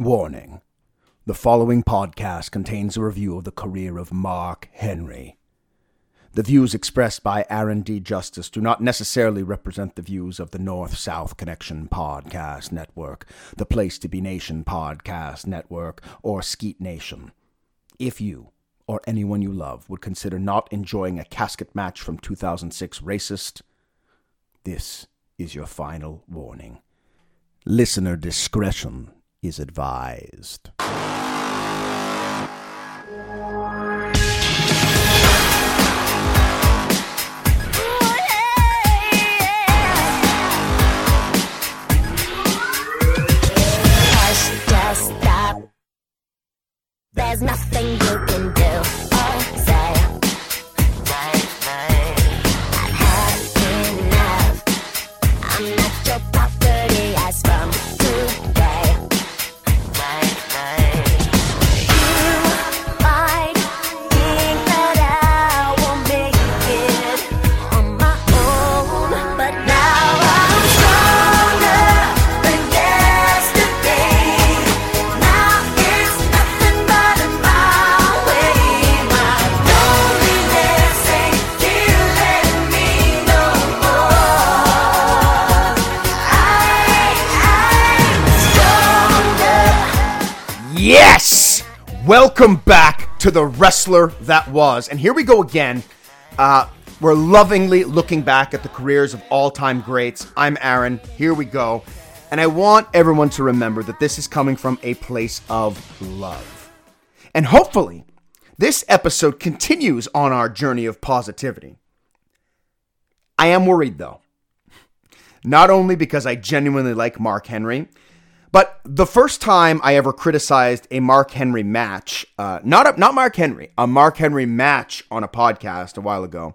Warning The following podcast contains a review of the career of Mark Henry. The views expressed by Aaron D. Justice do not necessarily represent the views of the North South Connection Podcast Network, the Place to Be Nation Podcast Network, or Skeet Nation. If you, or anyone you love, would consider not enjoying a casket match from 2006 Racist, this is your final warning. Listener discretion is advised. Welcome back to the wrestler that was. And here we go again. Uh, we're lovingly looking back at the careers of all time greats. I'm Aaron. Here we go. And I want everyone to remember that this is coming from a place of love. And hopefully, this episode continues on our journey of positivity. I am worried though. Not only because I genuinely like Mark Henry, but the first time I ever criticized a Mark Henry match, uh, not a, not Mark Henry, a Mark Henry match on a podcast a while ago,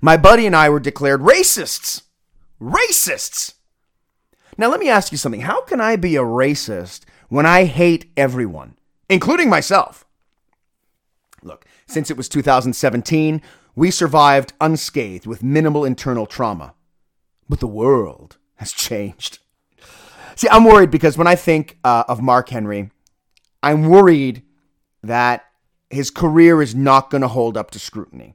my buddy and I were declared racists. Racists. Now let me ask you something. How can I be a racist when I hate everyone, including myself? Look, since it was 2017, we survived unscathed with minimal internal trauma. But the world has changed. See, I'm worried because when I think uh, of Mark Henry, I'm worried that his career is not going to hold up to scrutiny.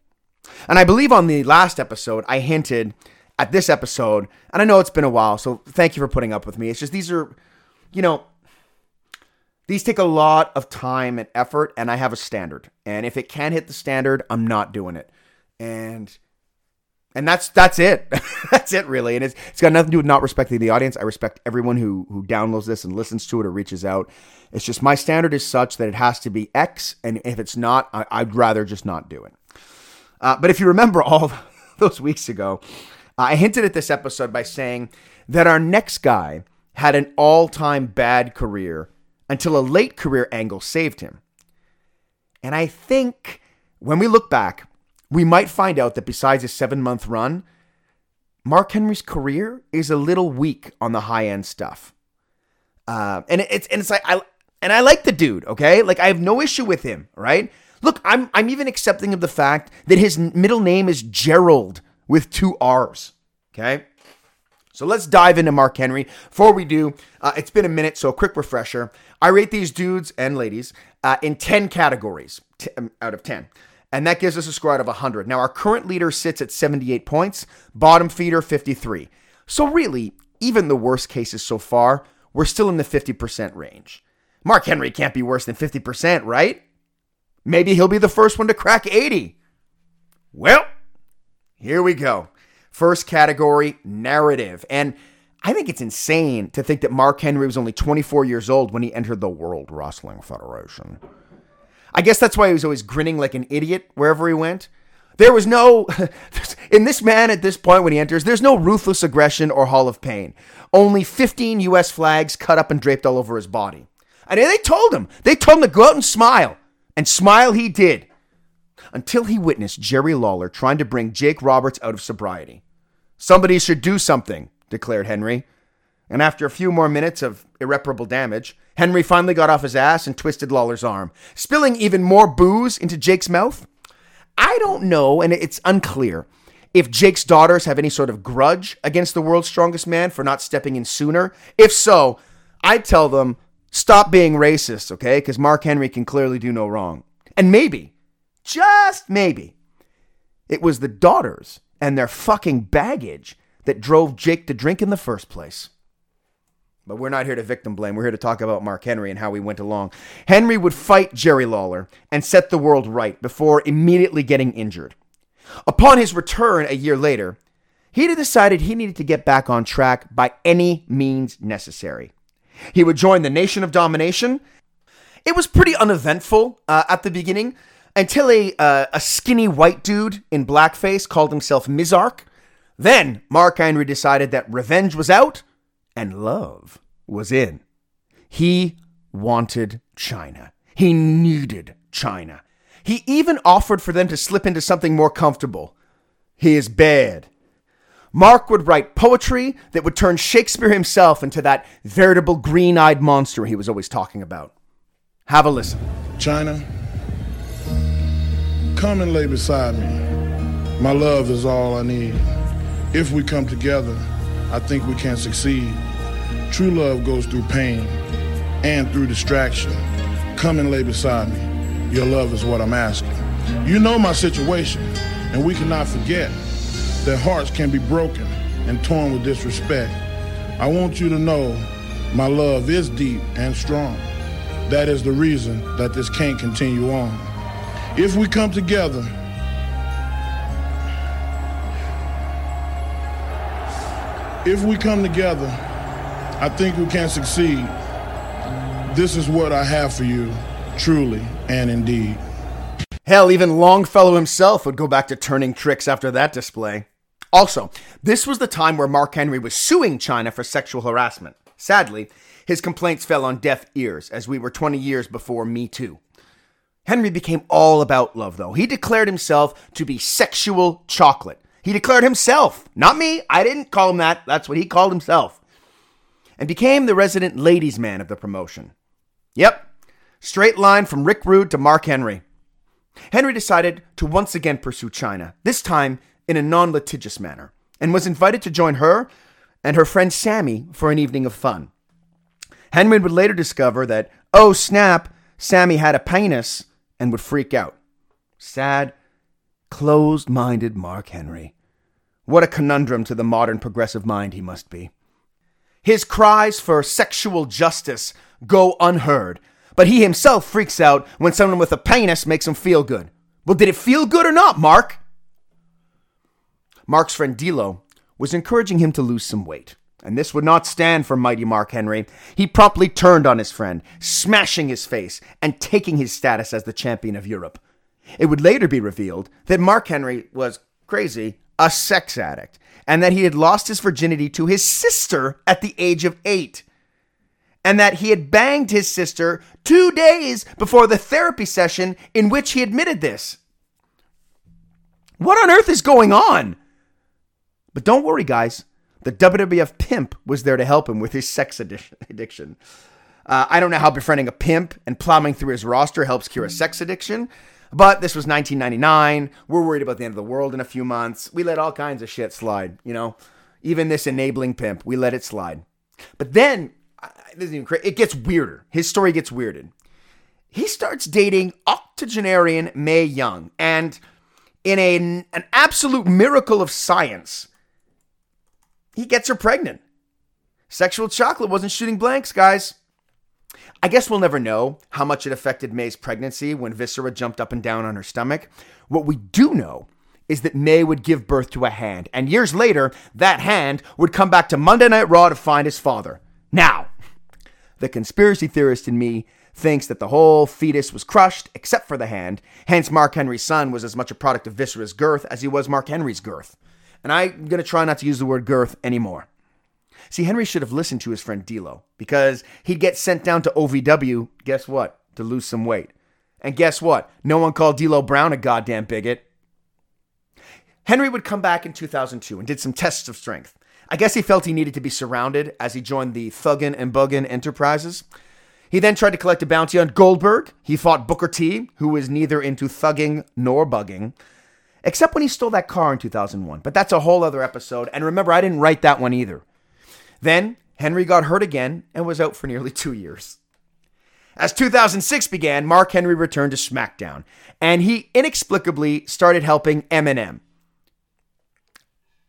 And I believe on the last episode, I hinted at this episode, and I know it's been a while, so thank you for putting up with me. It's just these are, you know, these take a lot of time and effort, and I have a standard. And if it can't hit the standard, I'm not doing it. And and that's that's it. that's it, really. And it's it's got nothing to do with not respecting the audience. I respect everyone who who downloads this and listens to it or reaches out. It's just my standard is such that it has to be X, and if it's not, I, I'd rather just not do it. Uh, but if you remember all those weeks ago, I hinted at this episode by saying that our next guy had an all-time bad career until a late career angle saved him. And I think when we look back, we might find out that besides his seven month run, Mark Henry's career is a little weak on the high end stuff. Uh, and it's and it's like I and I like the dude, okay? Like I have no issue with him, right? Look, I'm I'm even accepting of the fact that his middle name is Gerald with two R's, okay? So let's dive into Mark Henry. Before we do, uh, it's been a minute, so a quick refresher. I rate these dudes and ladies uh, in 10 categories t- um, out of 10. And that gives us a score out of 100. Now, our current leader sits at 78 points, bottom feeder 53. So, really, even the worst cases so far, we're still in the 50% range. Mark Henry can't be worse than 50%, right? Maybe he'll be the first one to crack 80. Well, here we go. First category narrative. And I think it's insane to think that Mark Henry was only 24 years old when he entered the World Wrestling Federation. I guess that's why he was always grinning like an idiot wherever he went. There was no, in this man at this point when he enters, there's no ruthless aggression or hall of pain. Only 15 US flags cut up and draped all over his body. And they told him, they told him to go out and smile. And smile he did. Until he witnessed Jerry Lawler trying to bring Jake Roberts out of sobriety. Somebody should do something, declared Henry. And after a few more minutes of irreparable damage, Henry finally got off his ass and twisted Lawler's arm, spilling even more booze into Jake's mouth. I don't know, and it's unclear if Jake's daughters have any sort of grudge against the world's strongest man for not stepping in sooner. If so, I'd tell them stop being racist, okay? Because Mark Henry can clearly do no wrong. And maybe, just maybe, it was the daughters and their fucking baggage that drove Jake to drink in the first place. But we're not here to victim blame. We're here to talk about Mark Henry and how he went along. Henry would fight Jerry Lawler and set the world right before immediately getting injured. Upon his return a year later, he decided he needed to get back on track by any means necessary. He would join the Nation of Domination. It was pretty uneventful uh, at the beginning until a, uh, a skinny white dude in blackface called himself Mizark. Then Mark Henry decided that revenge was out and love was in. He wanted Chyna. He needed Chyna. He even offered for them to slip into something more comfortable. He is bad. Mark would write poetry that would turn Shakespeare himself into that veritable green eyed monster he was always talking about. Have a listen. Chyna, come and lay beside me. My love is all I need. If we come together, I think we can succeed. True love goes through pain and through distraction. Come and lay beside me. Your love is what I'm asking. You know my situation, and we cannot forget that hearts can be broken and torn with disrespect. I want you to know my love is deep and strong. That is the reason that this can't continue on. If we come together, if we come together, I think we can succeed. This is what I have for you, truly and indeed. Hell, even Longfellow himself would go back to turning tricks after that display. Also, this was the time where Mark Henry was suing Chyna for sexual harassment. Sadly, his complaints fell on deaf ears as we were 20 years before Me Too. Henry became all about love, though. He declared himself to be sexual chocolate. He declared himself, not me, I didn't call him that, that's what he called himself, and became the resident ladies' man of the promotion. Yep, straight line from Rick Rude to Mark Henry. Henry decided to once again pursue Chyna, this time in a non litigious manner, and was invited to join her and her friend Sammy for an evening of fun. Henry would later discover that, oh snap, Sammy had a penis and would freak out. Sad, closed minded Mark Henry. What a conundrum to the modern progressive mind he must be. His cries for sexual justice go unheard, but he himself freaks out when someone with a penis makes him feel good. Well, did it feel good or not, Mark? Mark's friend D'Lo was encouraging him to lose some weight, and this would not stand for mighty Mark Henry. He promptly turned on his friend, smashing his face and taking his status as the champion of Europe. It would later be revealed that Mark Henry was crazy, a sex addict, and that he had lost his virginity to his sister at the age of eight. And that he had banged his sister two days before the therapy session in which he admitted this. What on earth is going on? But don't worry, guys. The WWF pimp was there to help him with his sex addiction. Uh, I don't know how befriending a pimp and plowing through his roster helps cure a sex addiction, but this was 1999. We're worried about the end of the world in a few months. We let all kinds of shit slide, you know? Even this enabling pimp, we let it slide. But then, it gets weirder. His story gets weirded. He starts dating octogenarian Mae Young, and in a, an absolute miracle of science, he gets her pregnant. Sexual chocolate wasn't shooting blanks, guys. I guess we'll never know how much it affected Mae's pregnancy when Viscera jumped up and down on her stomach. What we do know is that May would give birth to a hand, and years later, that hand would come back to Monday Night Raw to find his father. Now, the conspiracy theorist in me thinks that the whole fetus was crushed except for the hand, hence, Mark Henry's son was as much a product of Viscera's girth as he was Mark Henry's girth. And I'm going to try not to use the word girth anymore. See, Henry should have listened to his friend D'Lo because he'd get sent down to OVW, guess what? To lose some weight. And guess what? No one called D'Lo Brown a goddamn bigot. Henry would come back in 2002 and did some tests of strength. I guess he felt he needed to be surrounded as he joined the Thuggin' and Buggin' Enterprises. He then tried to collect a bounty on Goldberg. He fought Booker T, who was neither into thugging nor bugging, except when he stole that car in 2001. But that's a whole other episode. And remember, I didn't write that one either. Then Henry got hurt again and was out for nearly two years. As 2006 began, Mark Henry returned to SmackDown, and he inexplicably started helping MNM.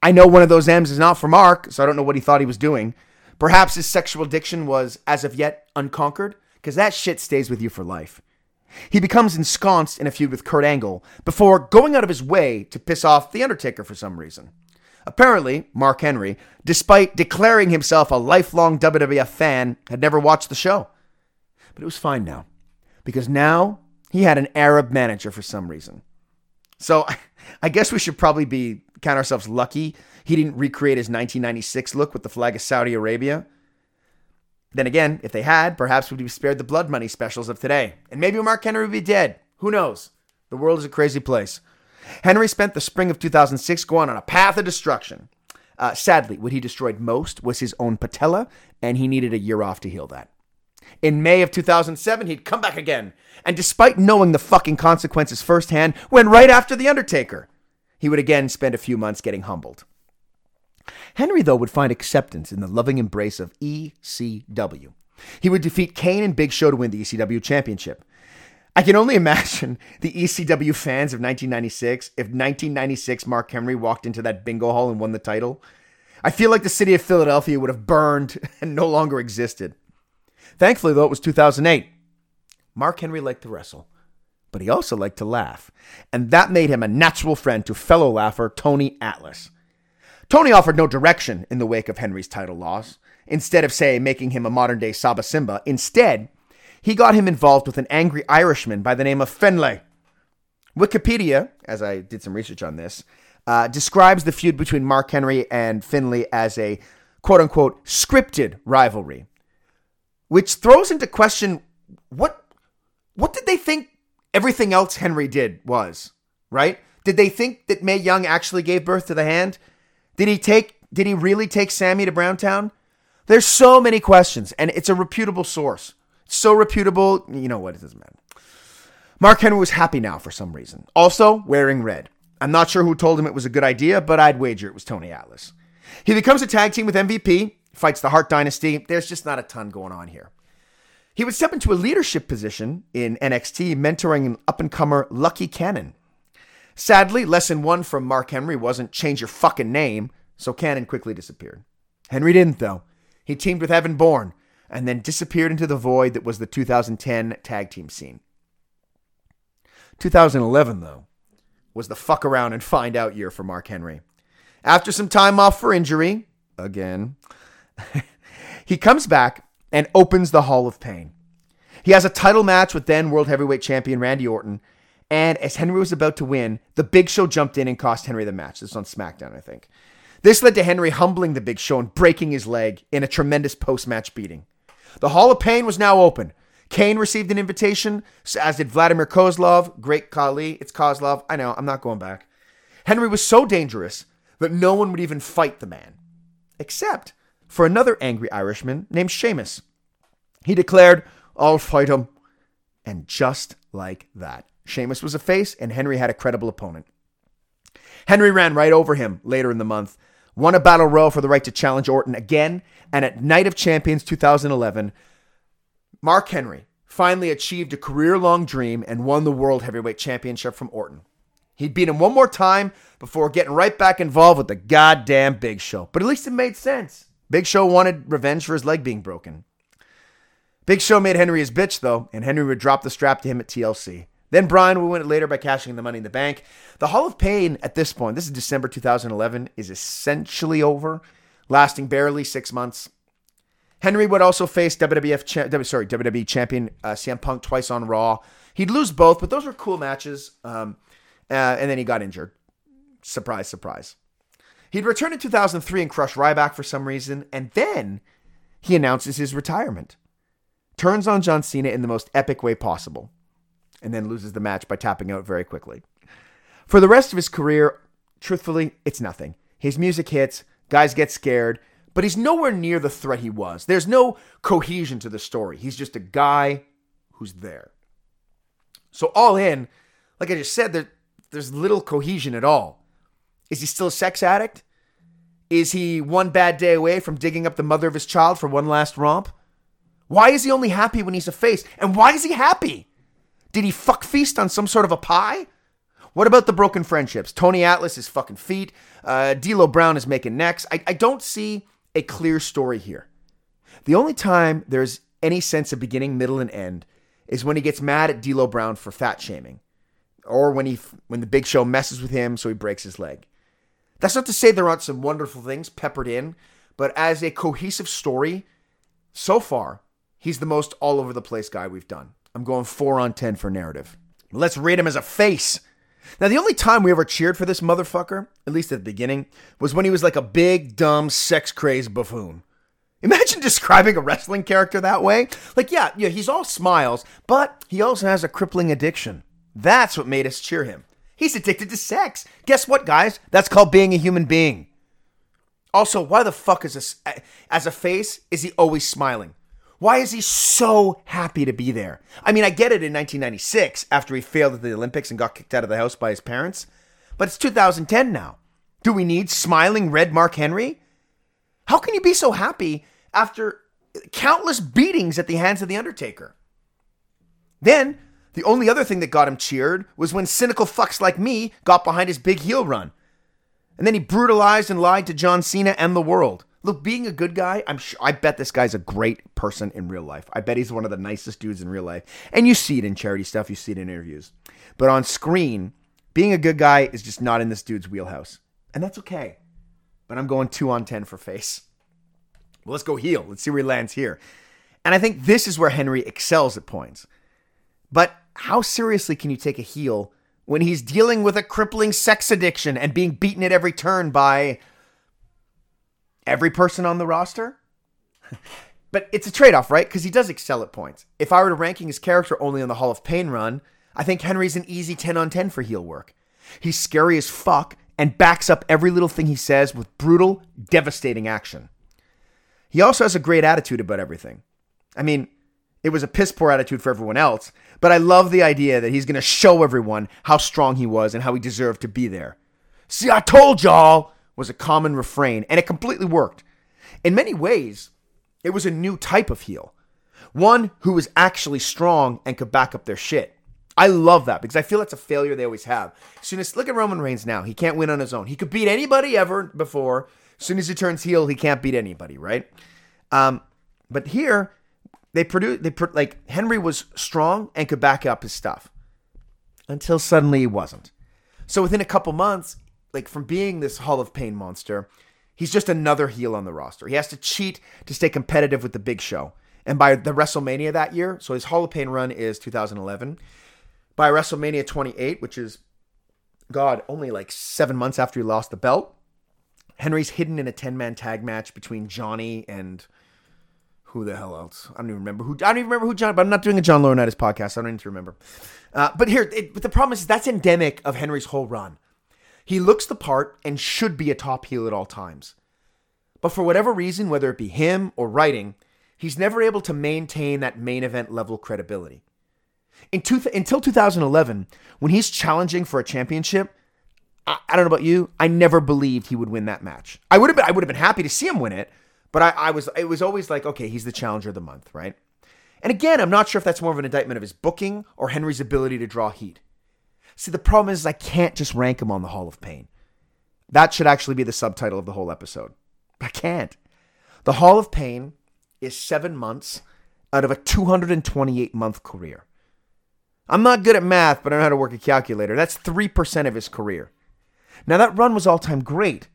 I know one of those M's is not for Mark, so I don't know what he thought he was doing. Perhaps his sexual addiction was, as of yet, unconquered, because that shit stays with you for life. He becomes ensconced in a feud with Kurt Angle before going out of his way to piss off The Undertaker for some reason. Apparently, Mark Henry, despite declaring himself a lifelong WWF fan, had never watched the show. But it was fine now, because now he had an Arab manager for some reason. So I guess we should probably be count ourselves lucky he didn't recreate his 1996 look with the flag of Saudi Arabia. Then again, if they had, perhaps we'd be spared the blood money specials of today. And maybe Mark Henry would be dead. Who knows? The world is a crazy place. Henry spent the spring of 2006 going on a path of destruction. Uh, sadly, what he destroyed most was his own patella, and he needed a year off to heal that. In May of 2007, he'd come back again, and despite knowing the fucking consequences firsthand, went right after The Undertaker. He would again spend a few months getting humbled. Henry, though, would find acceptance in the loving embrace of ECW. He would defeat Kane and Big Show to win the ECW championship. I can only imagine the ECW fans of 1996 if 1996 Mark Henry walked into that bingo hall and won the title. I feel like the city of Philadelphia would have burned and no longer existed. Thankfully, though, it was 2008. Mark Henry liked to wrestle, but he also liked to laugh, and that made him a natural friend to fellow laugher Tony Atlas. Tony offered no direction in the wake of Henry's title loss. Instead of, say, making him a modern day Saba Simba, instead, he got him involved with an angry Irishman by the name of Finlay. Wikipedia, as I did some research on this, uh, describes the feud between Mark Henry and Finlay as a quote unquote scripted rivalry, which throws into question what what did they think everything else Henry did was, right? Did they think that Mae Young actually gave birth to the hand? Did he take did he really take Sammy to Browntown? There's so many questions, and it's a reputable source. So reputable, you know what, it doesn't matter. Mark Henry was happy now for some reason. Also, wearing red. I'm not sure who told him it was a good idea, but I'd wager it was Tony Atlas. He becomes a tag team with MVP, fights the Hart Dynasty. There's just not a ton going on here. He would step into a leadership position in NXT, mentoring an up and comer Lucky Cannon. Sadly, lesson one from Mark Henry wasn't change your fucking name, so Cannon quickly disappeared. Henry didn't, though. He teamed with Evan Bourne and then disappeared into the void that was the 2010 tag team scene. 2011, though, was the fuck around and find out year for Mark Henry. After some time off for injury, again, he comes back and opens the Hall of Pain. He has a title match with then World Heavyweight Champion Randy Orton, and as Henry was about to win, the Big Show jumped in and cost Henry the match. This is on SmackDown, I think. This led to Henry humbling the Big Show and breaking his leg in a tremendous post match beating. The Hall of Pain was now open. Kane received an invitation, as did Vladimir Kozlov. Great Khali. It's Kozlov. I know, I'm not going back. Henry was so dangerous that no one would even fight the man, except for another angry Irishman named Sheamus. He declared, I'll fight him. And just like that, Sheamus was a face and Henry had a credible opponent. Henry ran right over him later in the month, won a battle royal for the right to challenge Orton again, and at Night of Champions 2011, Mark Henry finally achieved a career long dream and won the World Heavyweight Championship from Orton. He'd beat him one more time before getting right back involved with the goddamn Big Show. But at least it made sense. Big Show wanted revenge for his leg being broken. Big Show made Henry his bitch, though, and Henry would drop the strap to him at TLC. Then Bryan would win it later by cashing in the money in the bank. The Hall of Pain at this point, this is December 2011, is essentially over, lasting barely six months. Henry would also face WWF, cha- sorry, WWE champion uh, CM Punk twice on Raw. He'd lose both, but those were cool matches. Um, uh, and then he got injured. Surprise, surprise. He'd return in 2003 and crush Ryback for some reason, and then he announces his retirement. Turns on John Cena in the most epic way possible, and then loses the match by tapping out very quickly. For the rest of his career, truthfully, it's nothing. His music hits, guys get scared, but he's nowhere near the threat he was. There's no cohesion to the story. He's just a guy who's there. So, all in, like I just said, there, there's little cohesion at all. Is he still a sex addict? Is he one bad day away from digging up the mother of his child for one last romp? Why is he only happy when he's a face? And why is he happy? Did he fuck feast on some sort of a pie? What about the broken friendships? Tony Atlas is fucking feet. Uh, D'Lo Brown is making necks. I, I don't see a clear story here. The only time there's any sense of beginning, middle, and end is when he gets mad at D'Lo Brown for fat shaming, or when he when the Big Show messes with him so he breaks his leg. That's not to say there aren't some wonderful things peppered in, but as a cohesive story, so far he's the most all over the place guy we've done. I'm going four on ten for narrative. Let's rate him as a face. Now, the only time we ever cheered for this motherfucker, at least at the beginning, was when he was like a big, dumb, sex crazed buffoon. Imagine describing a wrestling character that way. Like, yeah, yeah, he's all smiles, but he also has a crippling addiction. That's what made us cheer him. He's addicted to sex. Guess what, guys? That's called being a human being. Also, why the fuck is this as a face is he always smiling? Why is he so happy to be there? I mean, I get it in 1996 after he failed at the Olympics and got kicked out of the house by his parents, but it's 2010 now. Do we need smiling red Mark Henry? How can you be so happy after countless beatings at the hands of The Undertaker? Then, the only other thing that got him cheered was when cynical fucks like me got behind his big heel run. And then he brutalized and lied to John Cena and the world. Look, being a good guy, I'm sure I bet this guy's a great person in real life. I bet he's one of the nicest dudes in real life. And you see it in charity stuff, you see it in interviews. But on screen, being a good guy is just not in this dude's wheelhouse. And that's okay. But I'm going 2 on 10 for face. Well, let's go heel. Let's see where he lands here. And I think this is where Henry excels at points. But how seriously can you take a heel when he's dealing with a crippling sex addiction and being beaten at every turn by every person on the roster? but it's a trade off, right? Because he does excel at points. If I were to ranking his character only on the Hall of Pain run, I think Henry's an easy 10 on 10 for heel work. He's scary as fuck and backs up every little thing he says with brutal, devastating action. He also has a great attitude about everything. I mean, it was a piss poor attitude for everyone else, but I love the idea that he's going to show everyone how strong he was and how he deserved to be there. See, I told y'all was a common refrain, and it completely worked. In many ways, it was a new type of heel. One who was actually strong and could back up their shit. I love that because I feel that's a failure they always have. As soon as look at Roman Reigns now, he can't win on his own. He could beat anybody ever before. As soon as he turns heel, he can't beat anybody, right? Um, but here, they produce they pro- like Henry was strong and could back up his stuff until suddenly he wasn't. So within a couple months, like from being this Hall of Pain monster, he's just another heel on the roster. He has to cheat to stay competitive with the Big Show. And by the WrestleMania that year, so his Hall of Pain run is 2011. By WrestleMania 28, which is God, only like seven months after he lost the belt, Henry's hidden in a 10 man tag match between Johnny and who the hell else? I don't even remember who. I don't even remember who John. But I'm not doing a John Laurinaitis podcast. I don't need to remember. Uh, but here, it, but the problem is that's endemic of Henry's whole run. He looks the part and should be a top heel at all times. But for whatever reason, whether it be him or writing, he's never able to maintain that main event level credibility. Two, until 2011, when he's challenging for a championship, I, I don't know about you, I never believed he would win that match. I would have been, I would have been happy to see him win it, but I, I was, it was always like, okay, he's the challenger of the month, right? And again, I'm not sure if that's more of an indictment of his booking or Henry's ability to draw heat. See, the problem is I can't just rank him on the Hall of Pain. That should actually be the subtitle of the whole episode. I can't. The Hall of Pain is seven months out of a 228 month career. I'm not good at math, but I know how to work a calculator. That's 3% of his career. Now, that run was all time great,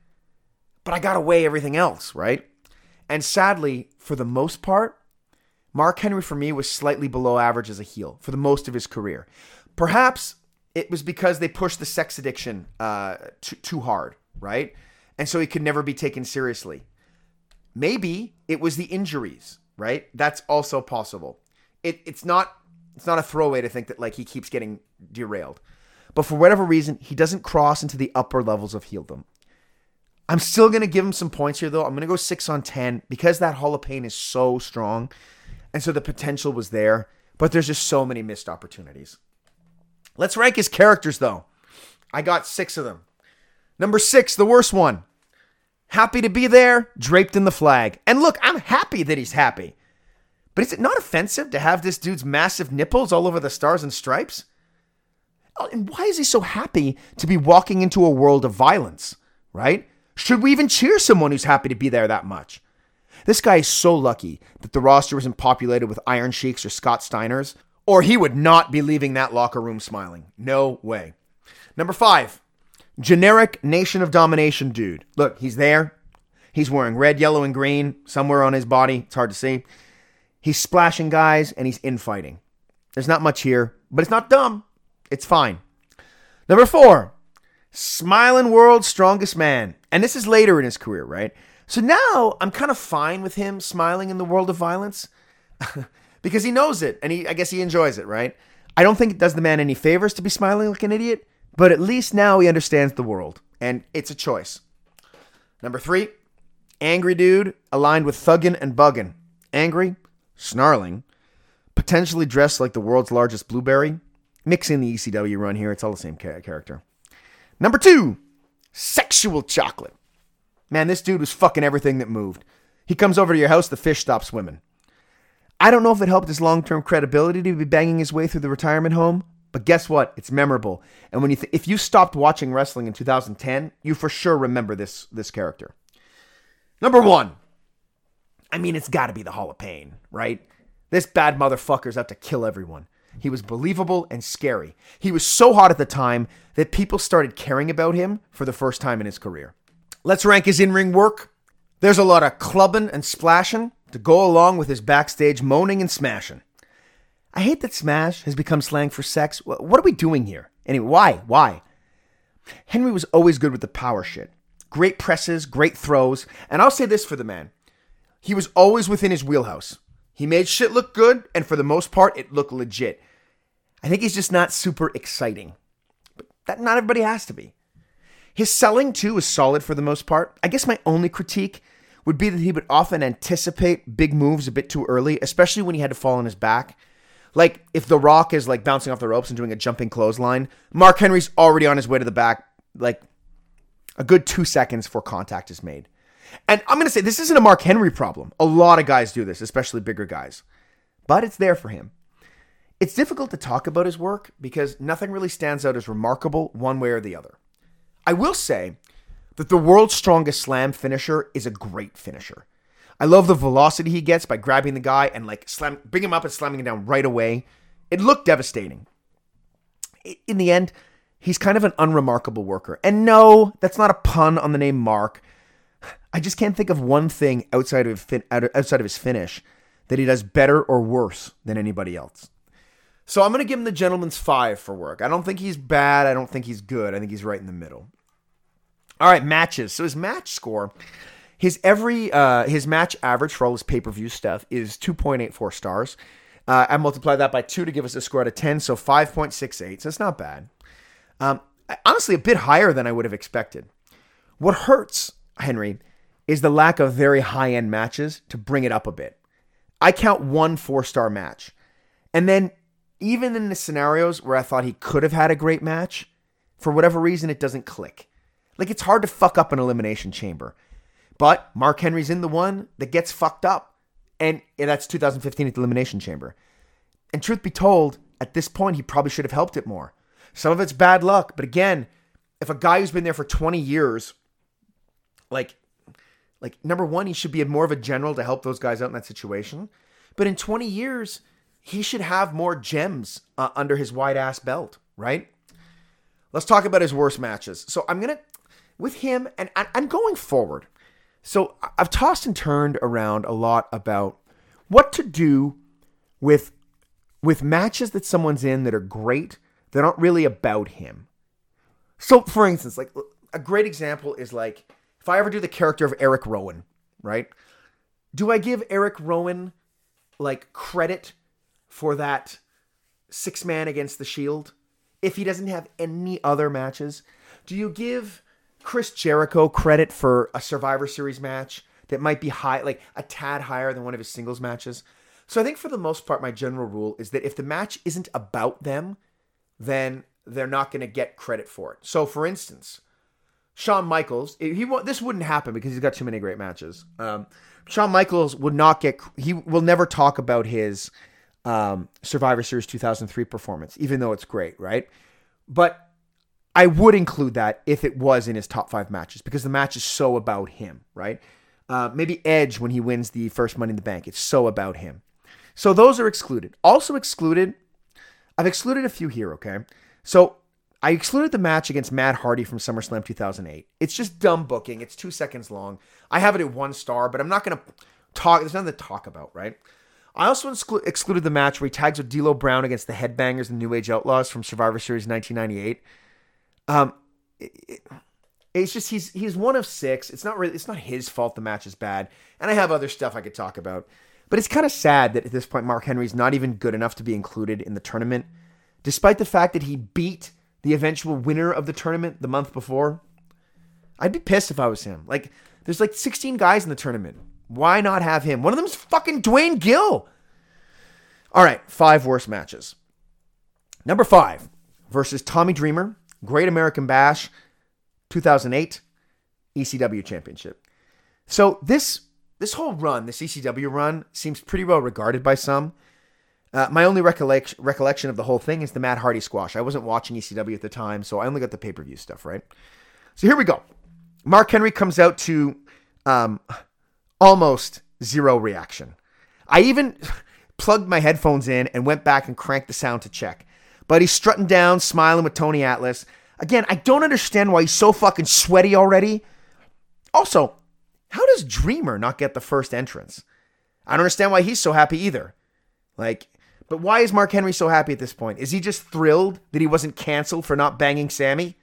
but I got to weigh everything else, right? And sadly, for the most part, Mark Henry for me was slightly below average as a heel for the most of his career. Perhaps it was because they pushed the sex addiction uh, too, too hard, right? And so he could never be taken seriously. Maybe it was the injuries, right? That's also possible. It, it's not it's not a throwaway to think that like he keeps getting derailed. But for whatever reason, he doesn't cross into the upper levels of heeldom. I'm still to give him some points here, though. I'm to go six on 10 because that Hall of Pain is so strong. And so the potential was there, but there's just so many missed opportunities. Let's rank his characters, though. I got six of them. Number six, the worst one. Happy to be there, draped in the flag. And look, I'm happy that he's happy. But is it not offensive to have this dude's massive nipples all over the stars and stripes? And why is he so happy to be walking into a world of violence, right? Should we even cheer someone who's happy to be there that much? This guy is so lucky that the roster isn't populated with Iron Sheiks or Scott Steiners, or he would not be leaving that locker room smiling. No way. Number five, generic Nation of Domination dude. Look, he's there. He's wearing red, yellow, and green somewhere on his body. It's hard to see. He's splashing guys and he's infighting. There's not much here, but it's not dumb. It's fine. Number four, smiling world's strongest man. And this is later in his career, right? So now I'm kind of fine with him smiling in the world of violence because he knows it and he I guess he enjoys it, right? I don't think it does the man any favors to be smiling like an idiot, but at least now he understands the world and it's a choice. Number 3, angry dude aligned with thuggin' and buggin'. Angry, snarling, potentially dressed like the world's largest blueberry. Mixing in the ECW run here, it's all the same character. Number 2, sexual chocolate. Man, this dude was fucking everything that moved. He comes over to your house, the fish stops swimming. I don't know if it helped his long term credibility to be banging his way through the retirement home, but guess what? It's memorable. And when you th- if you stopped watching wrestling in 2010, you for sure remember this this character. Number one. I mean, it's got to be the Hall of Pain, right? This bad motherfucker's out to kill everyone. He was believable and scary. He was so hot at the time that people started caring about him for the first time in his career. Let's rank his in ring work. There's a lot of clubbing and splashing to go along with his backstage moaning and smashing. I hate that smash has become slang for sex. What are we doing here? Anyway, why? Why? Henry was always good with the power shit. Great presses, great throws, and I'll say this for the man. He was always within his wheelhouse. He made shit look good, and for the most part, it looked legit. I think he's just not super exciting. But that not everybody has to be. His selling too is solid for the most part. I guess my only critique would be that he would often anticipate big moves a bit too early, especially when he had to fall on his back. Like if The Rock is like bouncing off the ropes and doing a jumping clothesline, Mark Henry's already on his way to the back, like a good two seconds before contact is made. And I'm going to say this isn't a Mark Henry problem. A lot of guys do this, especially bigger guys. But it's there for him. It's difficult to talk about his work because nothing really stands out as remarkable one way or the other. I will say that the world's strongest slam finisher is a great finisher. I love the velocity he gets by grabbing the guy and like slam, bring him up and slamming him down right away. It looked devastating. In the end, he's kind of an unremarkable worker. And no, that's not a pun on the name Mark. I just can't think of one thing outside of outside of his finish that he does better or worse than anybody else. So I'm going to give him the gentleman's five for work. I don't think he's bad. I don't think he's good. I think he's right in the middle. All right, matches. So his match score, his every uh, his match average for all his pay per view stuff is 2.84 stars. Uh, I multiply that by two to give us a score out of 10, so 5.68. So it's not bad. Um, honestly, a bit higher than I would have expected. What hurts Henry is the lack of very high end matches to bring it up a bit. I count one four star match. And then, even in the scenarios where I thought he could have had a great match, for whatever reason, it doesn't click. Like, it's hard to fuck up an elimination chamber. But Mark Henry's in the one that gets fucked up. And that's 2015 at the Elimination Chamber. And truth be told, at this point, he probably should have helped it more. Some of it's bad luck. But again, if a guy who's been there for 20 years, like, like number one, he should be more of a general to help those guys out in that situation. But in 20 years, he should have more gems uh, under his wide ass belt, right? Let's talk about his worst matches. So I'm gonna with him and and, and going forward. So I've tossed and turned around a lot about what to do with with matches that someone's in that are great that aren't really about him. So for instance, like a great example is like if I ever do the character of Eric Rowan, right? Do I give Eric Rowan like credit for that six man against the Shield if he doesn't have any other matches? Do you give Chris Jericho credit for a Survivor Series match that might be high, like a tad higher than one of his singles matches? So I think for the most part, my general rule is that if the match isn't about them, then they're not going to get credit for it. So for instance, Shawn Michaels, he this wouldn't happen because he's got too many great matches. Um, Shawn Michaels would not get. He will never talk about his um, Survivor Series 2003 performance, even though it's great, right? But I would include that if it was in his top five matches because the match is so about him, right? Uh, maybe Edge when he wins the first Money in the Bank. It's so about him. So those are excluded. Also excluded, I've excluded a few here, okay? So I excluded the match against Matt Hardy from SummerSlam 2008. It's just dumb booking. It's two seconds long. I have it at one star, but I'm not going to talk. There's nothing to talk about, right? I also exclu- excluded the match where he tags with D'Lo Brown against the Headbangers and New Age Outlaws from Survivor Series 1998. Um, it- it- it's just he's he's one of six. It's not really it's not his fault the match is bad, and I have other stuff I could talk about. But it's kind of sad that at this point Mark Henry's not even good enough to be included in the tournament, despite the fact that he beat the eventual winner of the tournament the month before. I'd be pissed if I was him. Like, there's like 16 guys in the tournament. Why not have him? One of them's fucking Duane Gill. All right, five worst matches. Number five versus Tommy Dreamer, Great American Bash, 2008 ECW Championship. So this this whole run, this ECW run, seems pretty well regarded by some. Uh, my only recollection of the whole thing is the Matt Hardy squash. I wasn't watching ECW at the time, so I only got the pay per view stuff, right? So here we go. Mark Henry comes out to um, almost zero reaction. I even plugged my headphones in and went back and cranked the sound to check. But he's strutting down, smiling with Tony Atlas. Again, I don't understand why he's so fucking sweaty already. Also, how does Dreamer not get the first entrance? I don't understand why he's so happy either. Like, but why is Mark Henry so happy at this point? Is he just thrilled that he wasn't canceled for not banging Sammy?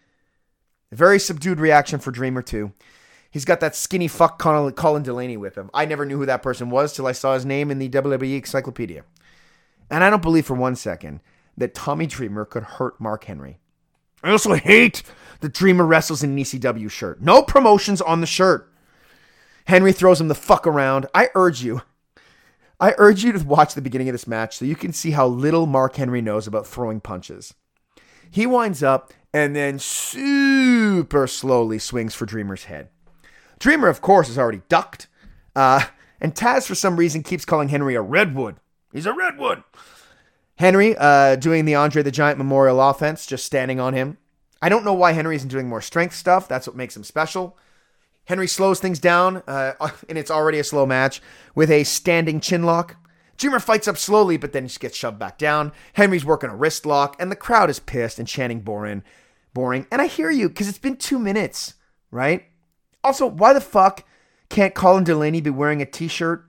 Very subdued reaction for Dreamer too. He's got that skinny fuck Colin Colin Delaney with him. I never knew who that person was till I saw his name in the WWE encyclopedia. And I don't believe for one second that Tommy Dreamer could hurt Mark Henry. I also hate that Dreamer wrestles in an ECW shirt. No promotions on the shirt. Henry throws him the fuck around. I urge you, I urge you to watch the beginning of this match so you can see how little Mark Henry knows about throwing punches. He winds up and then super slowly swings for Dreamer's head. Dreamer, of course, is already ducked. Uh, and Taz, for some reason, keeps calling Henry a redwood. He's a redwood. Henry uh, doing the Andre the Giant Memorial offense, just standing on him. I don't know why Henry isn't doing more strength stuff. That's what makes him special. Henry slows things down, uh, and it's already a slow match, with a standing chin lock. Dreamer fights up slowly, but then just gets shoved back down. Henry's working a wrist lock, and the crowd is pissed and chanting boring, boring. And I hear you, because it's been two minutes, right? Also, why the fuck can't Colin Delaney be wearing a t-shirt?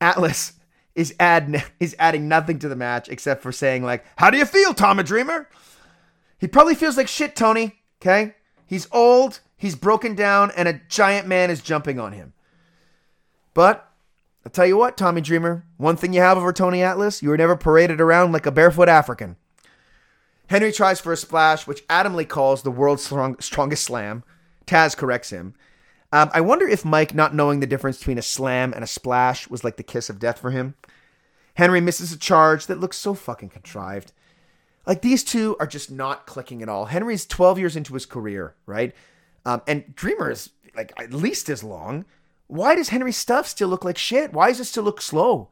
Atlas is add is adding nothing to the match except for saying like, "How do you feel, Tommy Dreamer?" He probably feels like shit, Tony. Okay, he's old, he's broken down, and a giant man is jumping on him. But I'll tell you what, Tommy Dreamer, one thing you have over Tony Atlas, you were never paraded around like a barefoot African. Henry tries for a splash, which Adamle calls the world's strong, strongest slam. Taz corrects him. Um, I wonder if Mike, not knowing the difference between a slam and a splash, was like the kiss of death for him. Henry misses a charge that looks so fucking contrived. Like these two are just not clicking at all. Henry's 12 years into his career, right? Um, and Dreamer is like at least as long. Why does Henry's stuff still look like shit? Why does it still look slow?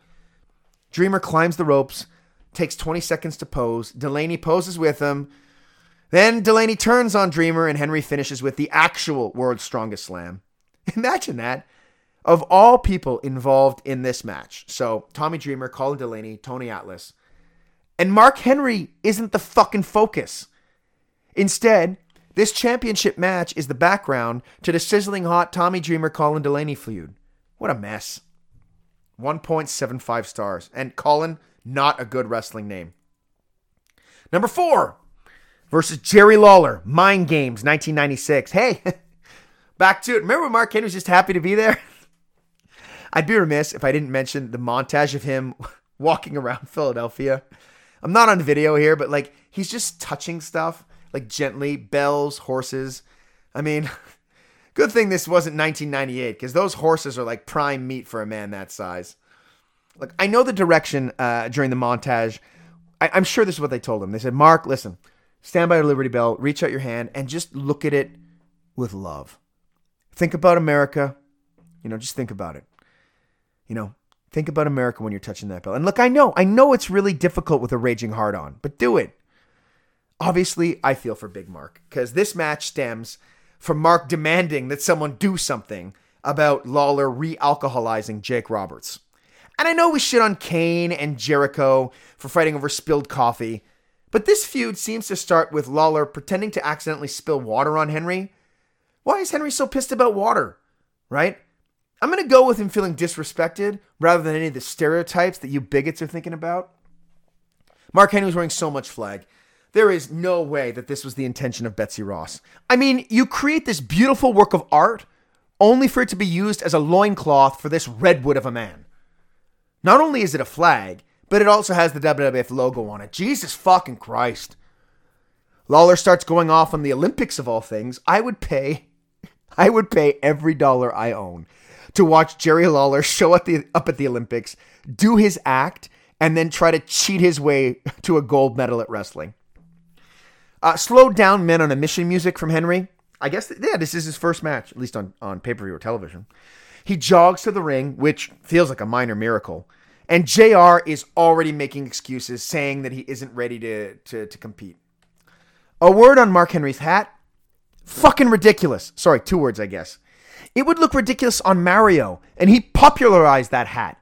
Dreamer climbs the ropes, takes 20 seconds to pose. Delaney poses with him. Then Delaney turns on Dreamer, and Henry finishes with the actual world's strongest slam. Imagine that. Of all people involved in this match, so Tommy Dreamer, Colin Delaney, Tony Atlas, and Mark Henry isn't the fucking focus. Instead, this championship match is the background to the sizzling hot Tommy Dreamer Colin Delaney feud. What a mess. 1.75 stars. And Colin, not a good wrestling name. Number four versus Jerry Lawler, Mind Games, 1996. Hey, back to it. Remember when Mark Henry was just happy to be there? I'd be remiss if I didn't mention the montage of him walking around Philadelphia. I'm not on video here, but like he's just touching stuff like gently, bells, horses. I mean, good thing this wasn't 1998 because those horses are like prime meat for a man that size. Look, I know the direction uh, during the montage. I, I'm sure this is what they told him. They said, Mark, listen, stand by your Liberty Bell, reach out your hand, and just look at it with love. Think about America. You know, just think about it. You know, think about America when you're touching that belt. And look, I know, I know it's really difficult with a raging hard on, but do it. Obviously, I feel for Big Mark because this match stems from Mark demanding that someone do something about Lawler re alcoholizing Jake Roberts. And I know we shit on Kane and Jericho for fighting over spilled coffee, but this feud seems to start with Lawler pretending to accidentally spill water on Henry. Why is Henry so pissed about water? Right? I'm going to go with him feeling disrespected rather than any of the stereotypes that you bigots are thinking about. Mark Henry was wearing so much flag. There is no way that this was the intention of Betsy Ross. I mean, you create this beautiful work of art only for it to be used as a loincloth for this redwood of a man. Not only is it a flag, but it also has the WWF logo on it. Jesus fucking Christ. Lawler starts going off on the Olympics of all things. I would pay I would pay every dollar I own to watch Jerry Lawler show at the up at the Olympics, do his act, and then try to cheat his way to a gold medal at wrestling. Uh, slowed down men on a mission music from Henry. I guess, yeah, this is his first match, at least on, on pay per view or television. He jogs to the ring, which feels like a minor miracle. And JR is already making excuses, saying that he isn't ready to, to, to compete. A word on Mark Henry's hat. Fucking ridiculous. Sorry, two words, I guess. It would look ridiculous on Mario, and he popularized that hat.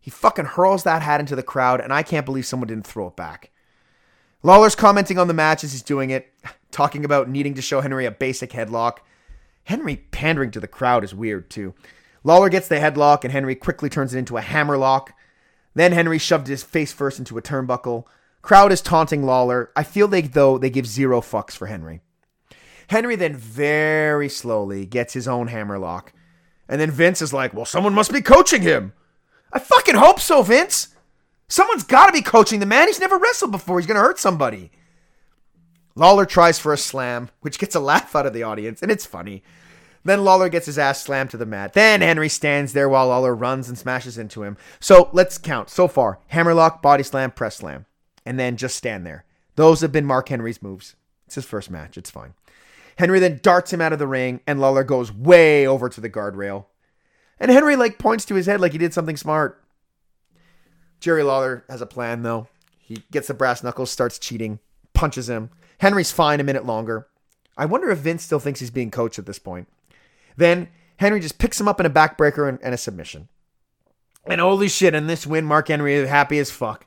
He fucking hurls that hat into the crowd, and I can't believe someone didn't throw it back. Lawler's commenting on the match as he's doing it, talking about needing to show Henry a basic headlock. Henry pandering to the crowd is weird, too. Lawler gets the headlock, and Henry quickly turns it into a hammerlock. Then Henry shoved his face first into a turnbuckle. Crowd is taunting Lawler. I feel like, though, they give zero fucks for Henry. Henry then very slowly gets his own hammerlock. And then Vince is like, well, someone must be coaching him. I fucking hope so, Vince. Someone's got to be coaching the man. He's never wrestled before. He's going to hurt somebody. Lawler tries for a slam, which gets a laugh out of the audience, and it's funny. Then Lawler gets his ass slammed to the mat. Then Henry stands there while Lawler runs and smashes into him. So let's count. So far hammerlock, body slam, press slam. And then just stand there. Those have been Mark Henry's moves. It's his first match. It's fine. Henry then darts him out of the ring, and Lawler goes way over to the guardrail. And Henry like points to his head like he did something smart. Jerry Lawler has a plan though. He gets the brass knuckles, starts cheating, punches him. Henry's fine a minute longer. I wonder if Vince still thinks he's being coached at this point. Then Henry just picks him up in a backbreaker and, and a submission. And holy shit, in this win, Mark Henry is happy as fuck.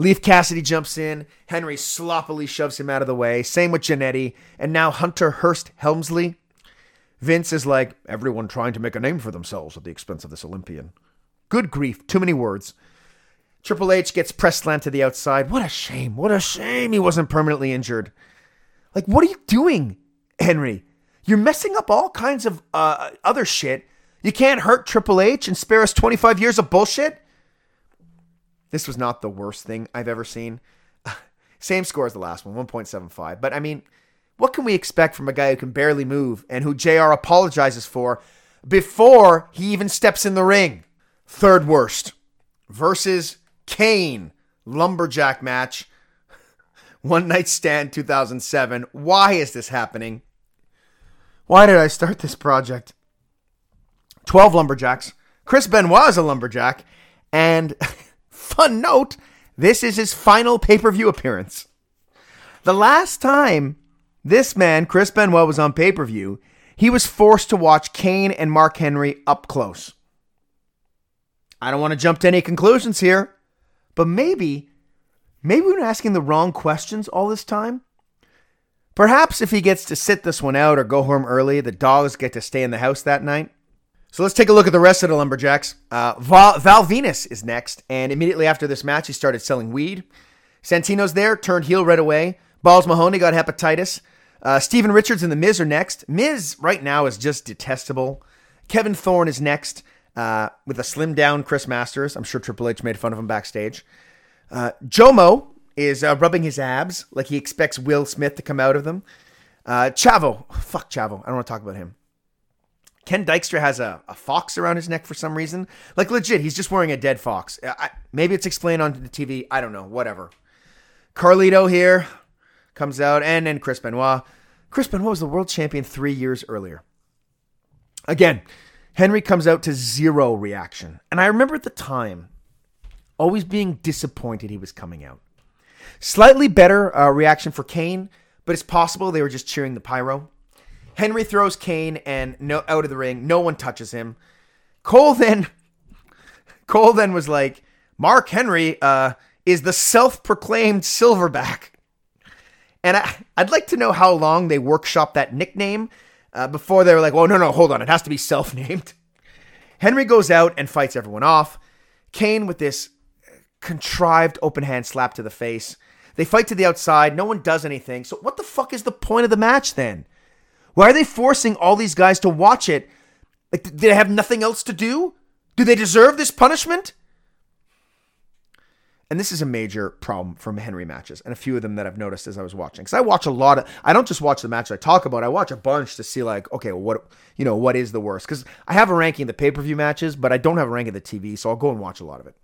Leif Cassidy jumps in. Henry sloppily shoves him out of the way. Same with Jannetty. And now Hunter Hearst Helmsley. Vince is like, everyone trying to make a name for themselves at the expense of this Olympian. Good grief, too many words. Triple H gets press slammed to the outside. What a shame. What a shame he wasn't permanently injured. Like, what are you doing, Henry? You're messing up all kinds of uh, other shit. You can't hurt Triple H and spare us 25 years of bullshit? This was not the worst thing I've ever seen. Same score as the last one, 1.75. But I mean, what can we expect from a guy who can barely move and who JR apologizes for before he even steps in the ring? Third worst versus Kane lumberjack match. One night stand 2007. Why is this happening? Why did I start this project? 12 lumberjacks. Chris Benoit is a lumberjack. And fun note, this is his final pay per view appearance. The last time this man, Chris Benoit, was on pay per view, he was forced to watch Kane and Mark Henry up close. I don't want to jump to any conclusions here, but maybe, maybe we've been asking the wrong questions all this time. Perhaps if he gets to sit this one out or go home early, the dogs get to stay in the house that night. So let's take a look at the rest of the Lumberjacks. Uh, Val, Val Venis is next, and immediately after this match, he started selling weed. Santino's there, turned heel right away. Balls Mahoney got hepatitis. Uh, Steven Richards and The Miz are next. Miz right now is just detestable. Kevin Thorn is next uh, with a slim down Chris Masters. I'm sure Triple H made fun of him backstage. Uh, Jomo is uh, rubbing his abs like he expects Will Smith to come out of them. Uh, Chavo, fuck Chavo. I don't want to talk about him. Ken Dykstra has a, a fox around his neck for some reason. Like legit, he's just wearing a dead fox. I, maybe it's explained on the TV. I don't know. Whatever. Carlito here comes out, and then Chris Benoit. Chris Benoit was the world champion three years earlier. Again, Henry comes out to zero reaction. And I remember at the time always being disappointed he was coming out. Slightly better uh, reaction for Kane, but it's possible they were just cheering the pyro. Henry throws Kane and no out of the ring. No one touches him. Cole then Cole then was like, Mark Henry uh, is the self-proclaimed silverback. And I, I'd like to know how long they workshopped that nickname uh, before they were like, well, no, no, hold on. It has to be self named. Henry goes out and fights everyone off. Kane with this contrived open hand slap to the face. They fight to the outside. No one does anything. So, what the fuck is the point of the match then? Why are they forcing all these guys to watch it? Like, do they have nothing else to do? Do they deserve this punishment? And this is a major problem from Henry matches, and a few of them that I've noticed as I was watching. Because I watch a lot of, I don't just watch the matches I talk about. I watch a bunch to see like, okay, what you know, what is the worst? Because I have a ranking of the pay per view matches, but I don't have a ranking of the TV, so I'll go and watch a lot of it.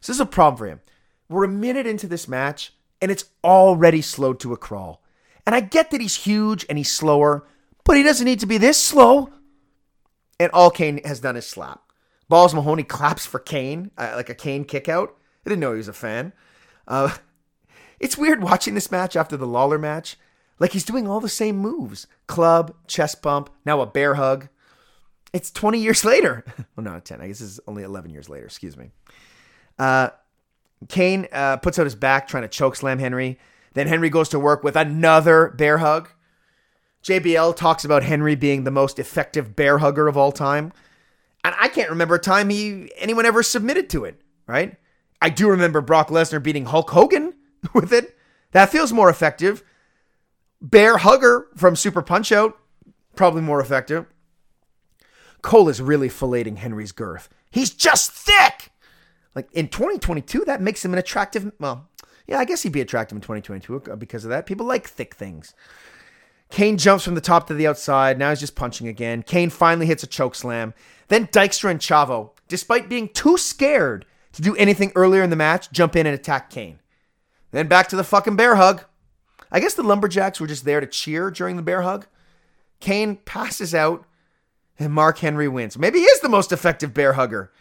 So this is a problem for him. We're a minute into this match, and it's already slowed to a crawl. And I get that he's huge and he's slower, but he doesn't need to be this slow. And all Kane has done is slap. Balls Mahoney claps for Kane, uh, like a Kane kick out. I didn't know he was a fan. Uh, it's weird watching this match after the Lawler match. Like he's doing all the same moves club, chest bump, now a bear hug. It's 20 years later. well, not 10. I guess it's only 11 years later. Excuse me. Uh, Kane uh, puts out his back trying to choke slam Henry. Then Henry goes to work with another bear hug. JBL talks about Henry being the most effective bear hugger of all time. And I can't remember a time he anyone ever submitted to it, right? I do remember Brock Lesnar beating Hulk Hogan with it. That feels more effective. Bear Hugger from Super Punch Out, probably more effective. Cole is really filleting Henry's girth. He's just thick. Like in 2022, that makes him an attractive. Well, yeah, I guess he'd be attractive in 2022 because of that. People like thick things. Kane jumps from the top to the outside. Now he's just punching again. Kane finally hits a choke slam. Then Dykstra and Chavo, despite being too scared to do anything earlier in the match, jump in and attack Kane. Then back to the fucking bear hug. I guess the Lumberjacks were just there to cheer during the bear hug. Kane passes out and Mark Henry wins. Maybe he is the most effective bear hugger.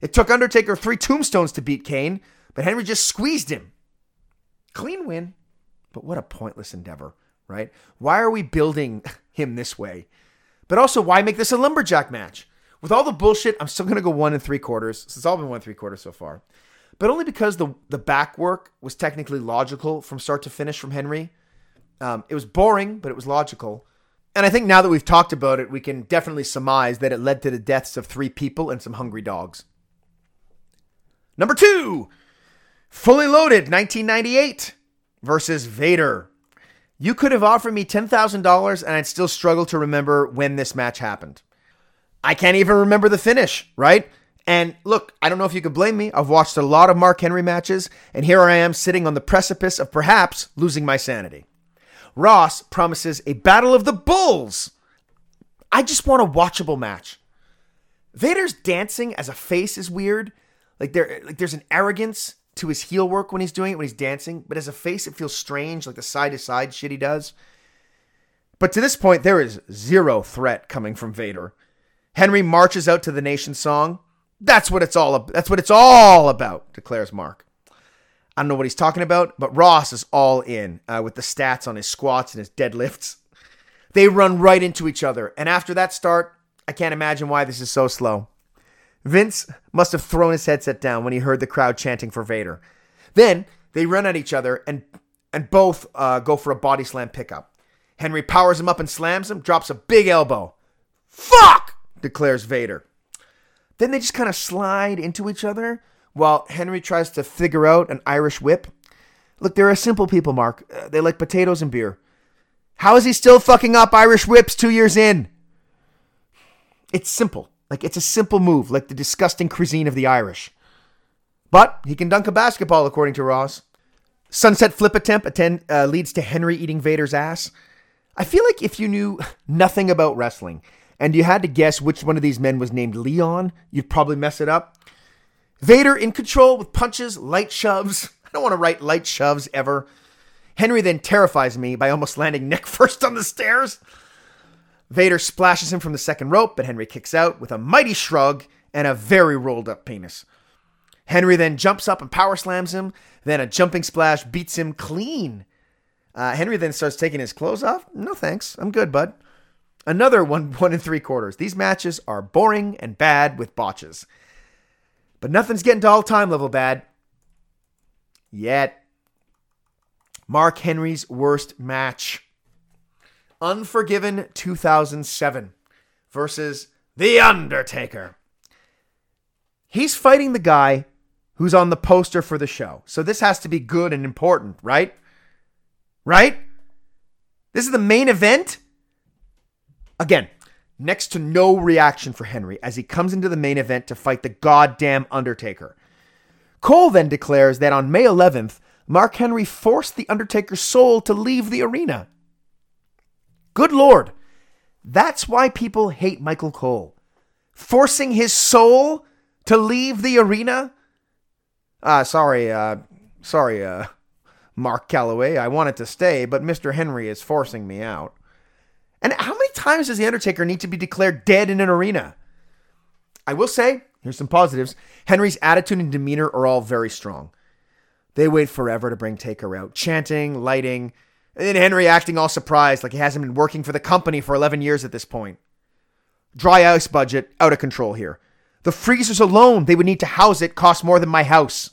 It took Undertaker three tombstones to beat Kane, but Henry just squeezed him. Clean win, but what a pointless endeavor, right? Why are we building him this way? But also, why make this a lumberjack match? With all the bullshit, I'm still going to go one and three quarters. So it's all been one and three quarters so far. But only because the, the back work was technically logical from start to finish from Henry. Um, it was boring, but it was logical. And I think now that we've talked about it, we can definitely surmise that it led to the deaths of three people and some hungry dogs. Number two, Fully Loaded 1998 versus Vader. You could have offered me $10,000 and I'd still struggle to remember when this match happened. I can't even remember the finish, right? And look, I don't know if you could blame me. I've watched a lot of Mark Henry matches, and here I am sitting on the precipice of perhaps losing my sanity. Ross promises a battle of the bulls. I just want a watchable match. Vader's dancing as a face is weird. Like there like there's an arrogance to his heel work when he's doing it when he's dancing, but as a face it feels strange like the side to side shit he does. But to this point there is zero threat coming from Vader. Henry marches out to the nation song. That's what it's all about. That's what it's all about, declares Mark. I don't know what he's talking about, but Ross is all in uh, with the stats on his squats and his deadlifts. They run right into each other, and after that start, I can't imagine why this is so slow. Vince must have thrown his headset down when he heard the crowd chanting for Vader. Then they run at each other and and both uh, go for a body slam pickup. Henry powers him up and slams him, drops a big elbow. Fuck! declares Vader. Then they just kind of slide into each other while Henry tries to figure out an Irish whip. Look, they're a simple people, Mark. Uh, they like potatoes and beer. How is he still fucking up Irish whips two years in? It's simple. Like, it's a simple move, like the disgusting cuisine of the Irish. But he can dunk a basketball, according to Ross. Sunset flip attempt attend, uh, leads to Henry eating Vader's ass. I feel like if you knew nothing about wrestling and you had to guess which one of these men was named Leon, you'd probably mess it up. Vader in control with punches, light shoves. I don't want to write light shoves ever. Henry then terrifies me by almost landing neck first on the stairs. Vader splashes him from the second rope, but Henry kicks out with a mighty shrug and a very rolled up penis. Henry then jumps up and power slams him. Then a jumping splash beats him clean. Uh, Henry then starts taking his clothes off. No thanks. I'm good, bud. Another one, one and three quarters. These matches are boring and bad with botches. But nothing's getting to all time level bad. Yet. Mark Henry's worst match. Unforgiven 2007 versus The Undertaker. He's fighting the guy who's on the poster for the show. So this has to be good and important, right? Right? This is the main event? Again, next to no reaction for Henry as he comes into the main event to fight the goddamn Undertaker. Cole then declares that on May 11th, Mark Henry forced the Undertaker's soul to leave the arena. Good Lord. That's why people hate Michael Cole. Forcing his soul to leave the arena? Uh, sorry, uh, sorry, uh, Mark Calaway. I wanted to stay, but Mr. Henry is forcing me out. And how many times does The Undertaker need to be declared dead in an arena? I will say, here's some positives. Henry's attitude and demeanor are all very strong. They wait forever to bring Taker out, chanting, lighting, and then Henry acting all surprised like he hasn't been working for the company for 11 years at this point. Dry ice budget out of control here. The freezers alone they would need to house it cost more than my house.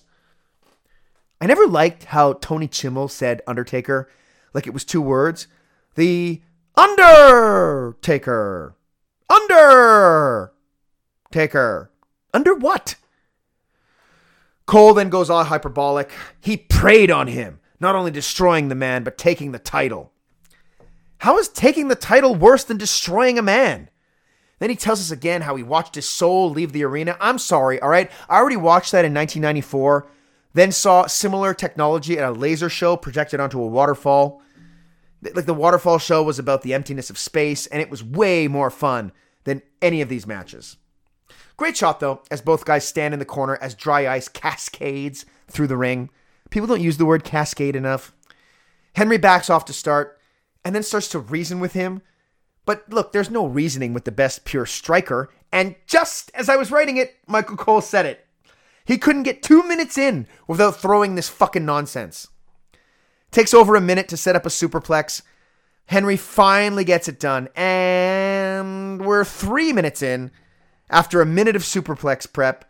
I never liked how Tony Chimel said Undertaker like it was two words. The Undertaker. Undertaker. Under what? Cole then goes all hyperbolic. He preyed on him, not only destroying the man, but taking the title. How is taking the title worse than destroying a man? Then he tells us again how he watched his soul leave the arena. I'm sorry, all right? I already watched that in 1994, then saw similar technology at a laser show projected onto a waterfall. Like the waterfall show was about the emptiness of space, and it was way more fun than any of these matches. Great shot, though, as both guys stand in the corner as dry ice cascades through the ring. People don't use the word cascade enough. Henry backs off to start and then starts to reason with him. But look, there's no reasoning with the best pure striker. And just as I was writing it, Michael Cole said it. He couldn't get two minutes in without throwing this fucking nonsense. Takes over a minute to set up a superplex. Henry finally gets it done. And we're three minutes in after a minute of superplex prep,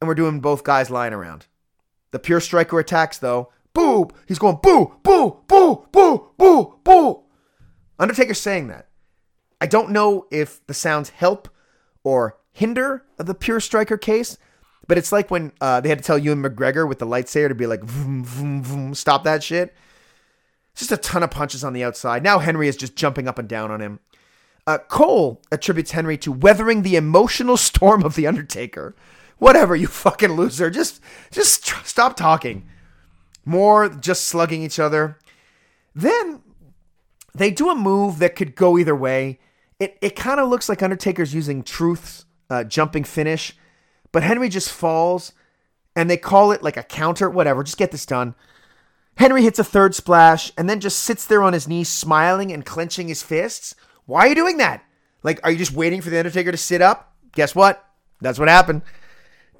and we're doing both guys lying around. The pure striker attacks, though. Boo! He's going boo, boo, boo, boo, boo, boo. Undertaker's saying that. I don't know if the sounds help or hinder the pure striker case, but it's like when uh, they had to tell Ewan McGregor with the lightsaber to be like, vroom, vroom, vroom, stop that shit. It's just a ton of punches on the outside. Now Henry is just jumping up and down on him. Uh, Cole attributes Henry to weathering the emotional storm of the Undertaker. Whatever, you fucking loser. Just, just tr- stop talking. More just slugging each other. Then they do a move that could go either way. It it kind of looks like Undertaker's using Truth's uh, jumping finish, but Henry just falls, and they call it like a counter. Whatever, just get this done. Henry hits a third splash and then just sits there on his knees, smiling and clenching his fists. Why are you doing that? Like, are you just waiting for the Undertaker to sit up? Guess what? That's what happened.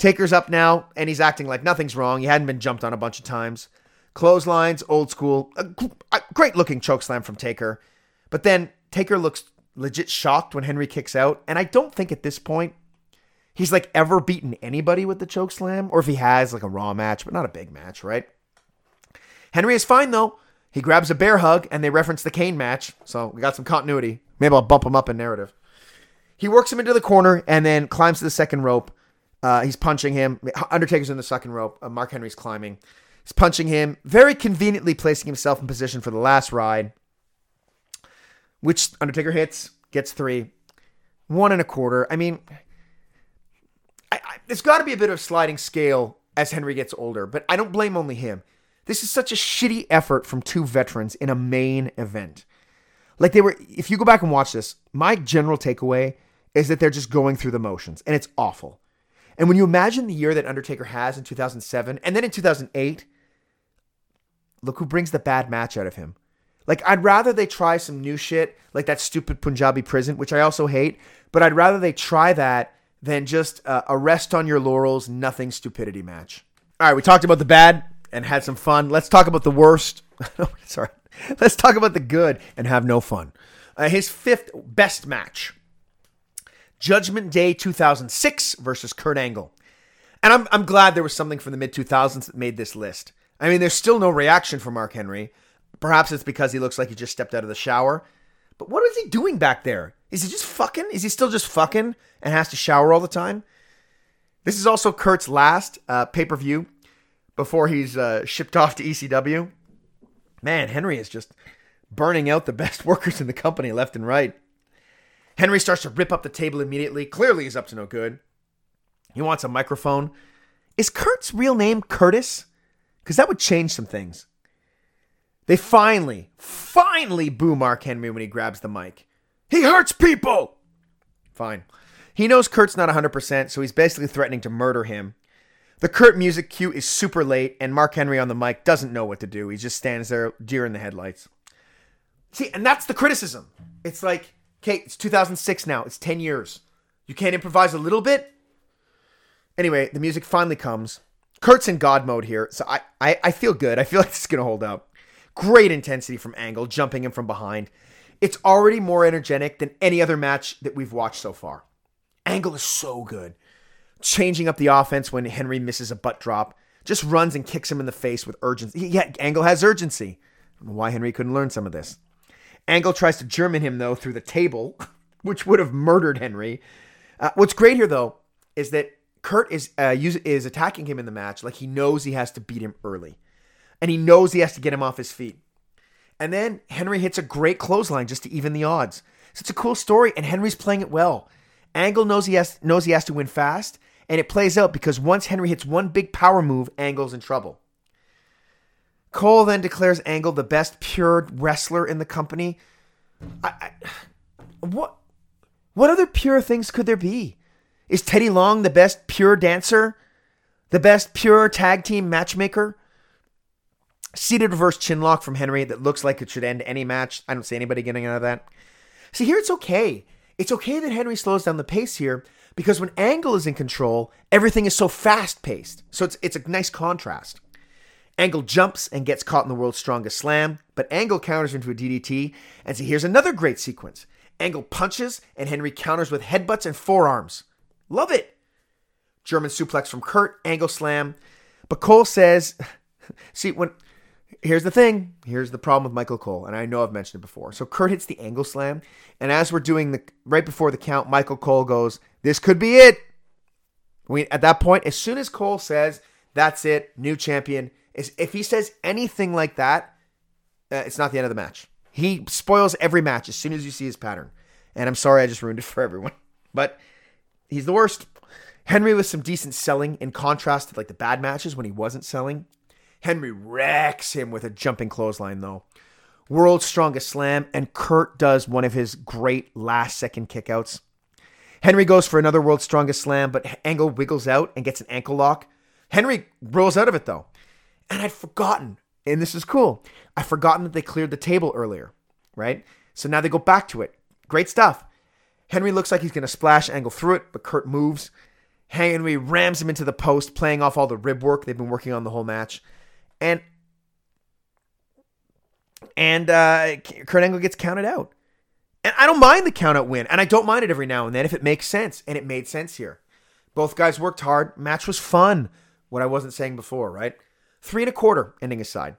Taker's up now, and he's acting like nothing's wrong. He hadn't been jumped on a bunch of times. Clotheslines, old school, a, great looking chokeslam from Taker. But then Taker looks legit shocked when Henry kicks out, and I don't think at this point he's like ever beaten anybody with the chokeslam, or if he has like a raw match, but not a big match, right? Henry is fine though. He grabs a bear hug, and they reference the Kane match, so we got some continuity. Maybe I'll bump him up in narrative. He works him into the corner and then climbs to the second rope. Uh, he's punching him. Undertaker's in the second rope. Uh, Mark Henry's climbing. He's punching him, very conveniently placing himself in position for the last ride, which Undertaker hits, gets three, one and a quarter. I mean, I, I, there's got to be a bit of sliding scale as Henry gets older, but I don't blame only him. This is such a shitty effort from two veterans in a main event. Like they were, if you go back and watch this, my general takeaway is that they're just going through the motions and it's awful. And when you imagine the year that Undertaker has in 2007 and then in 2008, look who brings the bad match out of him. Like, I'd rather they try some new shit, like that stupid Punjabi prison, which I also hate, but I'd rather they try that than just uh, a rest on your laurels, nothing stupidity match. All right, we talked about the bad and had some fun. Let's talk about the worst. Sorry. Let's talk about the good and have no fun. Uh, his fifth best match Judgment Day 2006 versus Kurt Angle. And I'm, I'm glad there was something from the mid 2000s that made this list. I mean, there's still no reaction from Mark Henry. Perhaps it's because he looks like he just stepped out of the shower. But what is he doing back there? Is he just fucking? Is he still just fucking and has to shower all the time? This is also Kurt's last uh, pay per view before he's uh, shipped off to ECW. Man, Henry is just burning out the best workers in the company left and right. Henry starts to rip up the table immediately. Clearly, he's up to no good. He wants a microphone. Is Kurt's real name Curtis? Because that would change some things. They finally, finally boo Mark Henry when he grabs the mic. He hurts people! Fine. He knows Kurt's not 100%, so he's basically threatening to murder him. The Kurt music cue is super late, and Mark Henry on the mic doesn't know what to do. He just stands there, deer in the headlights. See, and that's the criticism. It's like, okay, it's 2006 now. It's 10 years. You can't improvise a little bit? Anyway, the music finally comes. Kurt's in God mode here, so I, I, I feel good. I feel like this is going to hold up. Great intensity from Angle, jumping him from behind. It's already more energetic than any other match that we've watched so far. Angle is so good. Changing up the offense when Henry misses a butt drop. Just runs and kicks him in the face with urgency. Yeah, Angle has urgency. Why Henry couldn't learn some of this. Angle tries to German him, though, through the table, which would have murdered Henry. Uh, what's great here, though, is that Kurt is uh, is attacking him in the match like he knows he has to beat him early, and he knows he has to get him off his feet. And then Henry hits a great clothesline just to even the odds. So it's a cool story, and Henry's playing it well. Angle knows he has knows he has to win fast, and it plays out because once Henry hits one big power move, Angle's in trouble. Cole then declares Angle the best pure wrestler in the company. I, I, what what other pure things could there be? Is Teddy Long the best pure dancer? The best pure tag team matchmaker? Seated reverse chinlock from Henry that looks like it should end any match. I don't see anybody getting out of that. See, here it's okay. It's okay that Henry slows down the pace here because when Angle is in control, everything is so fast paced. So it's, it's a nice contrast. Angle jumps and gets caught in the world's strongest slam, but Angle counters into a DDT. And see, here's another great sequence. Angle punches and Henry counters with headbutts and forearms. Love it. German suplex from Kurt, angle slam. But Cole says, see, when here's the thing. Here's the problem with Michael Cole, and I know I've mentioned it before. So Kurt hits the angle slam, and as we're doing the right before the count, Michael Cole goes, This could be it. We at that point, as soon as Cole says, That's it, new champion, is if he says anything like that, uh, it's not the end of the match. He spoils every match as soon as you see his pattern. And I'm sorry I just ruined it for everyone. But he's the worst. Henry with some decent selling in contrast to like the bad matches when he wasn't selling. Henry wrecks him with a jumping clothesline though. World's strongest slam, and Kurt does one of his great last second kickouts. Henry goes for another world's strongest slam, but Angle wiggles out and gets an ankle lock. Henry rolls out of it though. And I'd forgotten, and this is cool, I'd forgotten that they cleared the table earlier, right? So now they go back to it. Great stuff. Henry looks like he's going to splash Angle through it, but Kurt moves. Henry rams him into the post, playing off all the rib work they've been working on the whole match. And and uh, Kurt Angle gets counted out. And I don't mind the count out win, and I don't mind it every now and then if it makes sense, and it made sense here. Both guys worked hard. Match was fun. What I wasn't saying before, right? Three and a quarter, ending aside.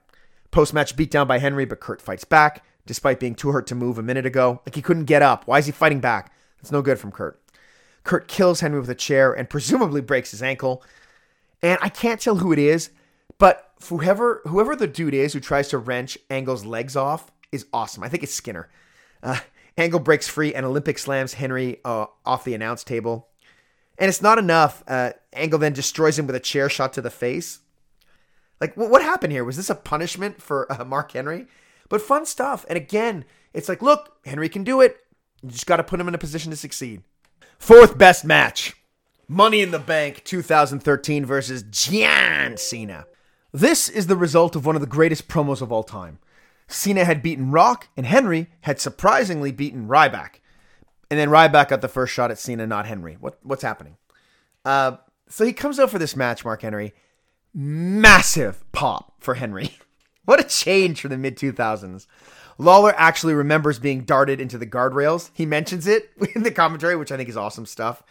Post match beat down by Henry, but Kurt fights back, despite being too hurt to move a minute ago. Like he couldn't get up. Why is he fighting back? It's no good from Kurt. Kurt kills Henry with a chair and presumably breaks his ankle. And I can't tell who it is, but whoever whoever the dude is who tries to wrench Angle's legs off is awesome. I think it's Skinner. Uh, Angle breaks free and Olympic slams Henry uh, off the announce table. And it's not enough. Uh, Angle then destroys him with a chair shot to the face. Like, what, happened here? Was this a punishment for uh, Mark Henry? But fun stuff. And again, it's like, look, Henry can do it. You just got to put him in a position to succeed. Fourth best match Money in the Bank 2013 versus John Cena. This is the result of one of the greatest promos of all time. Cena had beaten Rock, and Henry had surprisingly beaten Ryback. And then Ryback got the first shot at Cena, not Henry. What what's happening? Uh, so he comes out for this match, Mark Henry. Massive pop for Henry. what a change from the mid 2000s. Lawler actually remembers being darted into the guardrails. He mentions it in the commentary, which I think is awesome stuff.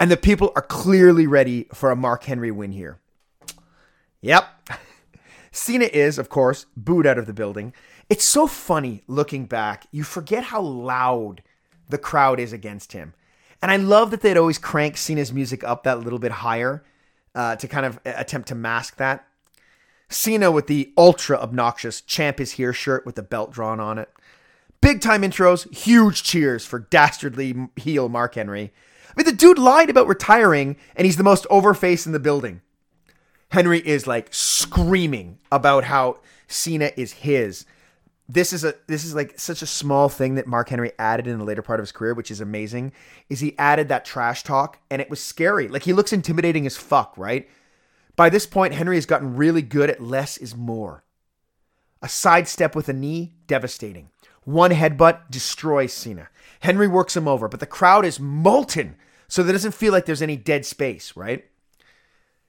And the people are clearly ready for a Mark Henry win here. Yep. Cena is, of course, booed out of the building. It's so funny looking back. You forget how loud the crowd is against him. And I love that they'd always crank Cena's music up that little bit higher uh, to kind of attempt to mask that. Cena with the ultra obnoxious Champ is Here shirt with the belt drawn on it. Big time intros, huge cheers for dastardly heel Mark Henry. I mean, the dude lied about retiring, and he's the most over face in the building. Henry is like screaming about how Cena is his. This is a this is like such a small thing that Mark Henry added in the later part of his career, which is amazing. Is he added that trash talk, and it was scary. Like he looks intimidating as fuck, right? By this point, Henry has gotten really good at less is more. A sidestep with a knee, devastating. One headbutt destroys Cena. Henry works him over, but the crowd is molten, so there doesn't feel like there's any dead space, right?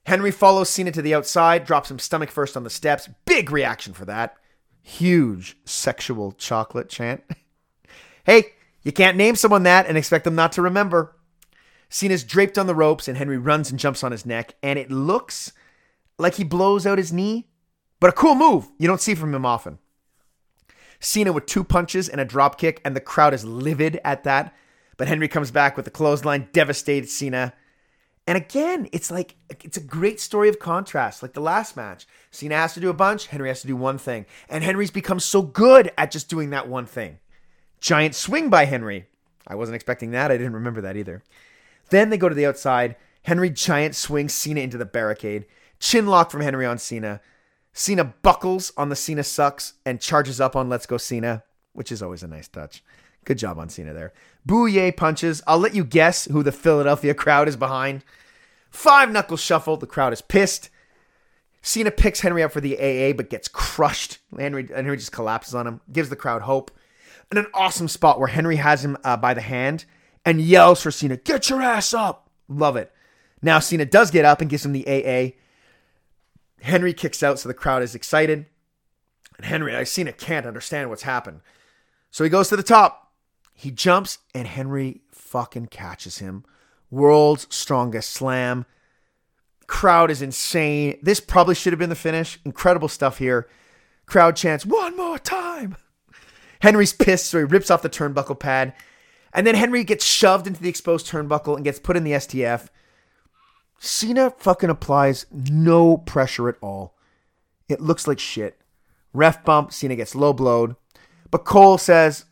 Henry follows Cena to the outside, drops him stomach first on the steps. Big reaction for that. Huge sexual chocolate chant. hey, you can't name someone that and expect them not to remember. Cena's draped on the ropes, and Henry runs and jumps on his neck, and it looks like he blows out his knee, but a cool move you don't see from him often. Cena with two punches and a drop kick, and the crowd is livid at that. But Henry comes back with a clothesline, devastated Cena. And again, it's like it's a great story of contrast. Like the last match, Cena has to do a bunch, Henry has to do one thing, and Henry's become so good at just doing that one thing. Giant swing by Henry. I wasn't expecting that. I didn't remember that either. Then they go to the outside. Henry giant swings Cena into the barricade. Chin lock from Henry on Cena. Cena buckles on the Cena sucks and charges up on Let's Go Cena, which is always a nice touch. Good job on Cena there. Bouye punches. I'll let you guess who the Philadelphia crowd is behind. Five knuckle shuffle. The crowd is pissed. Cena picks Henry up for the AA but gets crushed. Henry, Henry just collapses on him, gives the crowd hope. And an awesome spot where Henry has him uh, by the hand and yells for Cena, Get your ass up. Love it. Now Cena does get up and gives him the AA. Henry kicks out, so the crowd is excited. And Henry, Cena can't understand what's happened. So he goes to the top. He jumps, and Henry fucking catches him. World's strongest slam. Crowd is insane. This probably should have been the finish. Incredible stuff here. Crowd chants, one more time. Henry's pissed, so he rips off the turnbuckle pad. And then Henry gets shoved into the exposed turnbuckle and gets put in the STF. Cena fucking applies no pressure at all. It looks like shit. Ref bump, Cena gets low blowed. But Cole says,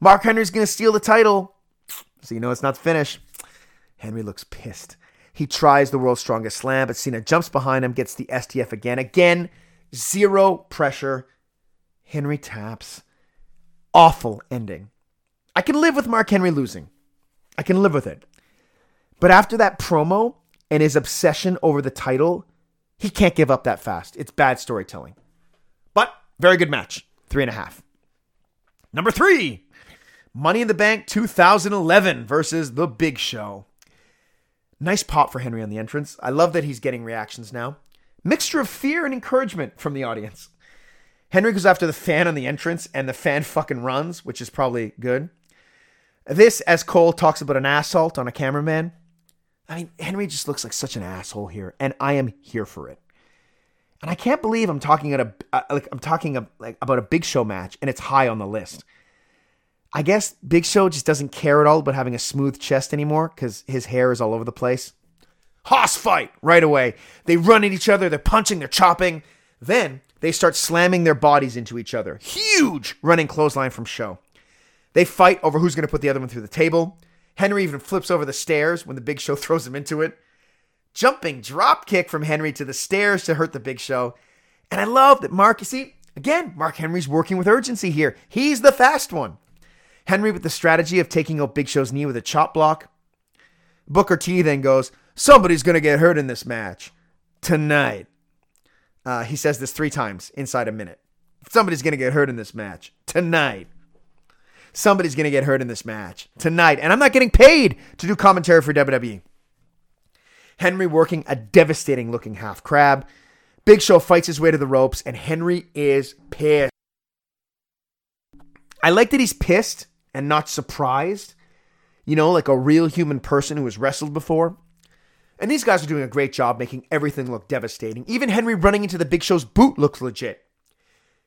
Mark Henry's going to steal the title. So you know it's not the finish. Henry looks pissed. He tries the world's strongest slam, but Cena jumps behind him, gets the STF again. Again, zero pressure. Henry taps. Awful ending. I can live with Mark Henry losing. I can live with it. But after that promo and his obsession over the title, he can't give up that fast. It's bad storytelling. But very good match. Three and a half. Number three Money in the Bank 2011 versus The Big Show. Nice pop for Henry on the entrance. I love that he's getting reactions now. Mixture of fear and encouragement from the audience. Henry goes after the fan on the entrance, and the fan fucking runs, which is probably good. This, as Cole talks about an assault on a cameraman. I mean, Henry just looks like such an asshole here, and I am here for it. And I can't believe I'm talking at a uh, like I'm talking a, like about a Big Show match, and it's high on the list. I guess Big Show just doesn't care at all about having a smooth chest anymore because his hair is all over the place. Hoss fight right away. They run at each other. They're punching. They're chopping. Then they start slamming their bodies into each other. Huge running clothesline from Show. They fight over who's going to put the other one through the table. Henry even flips over the stairs when the Big Show throws him into it. Jumping drop kick from Henry to the stairs to hurt the Big Show. And I love that Mark, you see, again, Mark Henry's working with urgency here. He's the fast one. Henry with the strategy of taking out Big Show's knee with a chop block. Booker T then goes, Somebody's going to get hurt in this match tonight. Uh, he says this three times inside a minute. somebody's going to get hurt in this match tonight. Somebody's going to get hurt in this match tonight. And I'm not getting paid to do commentary for WWE. Henry working a devastating looking half crab. Big Show fights his way to the ropes, and Henry is pissed. I like that he's pissed and not surprised. You know, like a real human person who has wrestled before. And these guys are doing a great job making everything look devastating. Even Henry running into the Big Show's boot looks legit.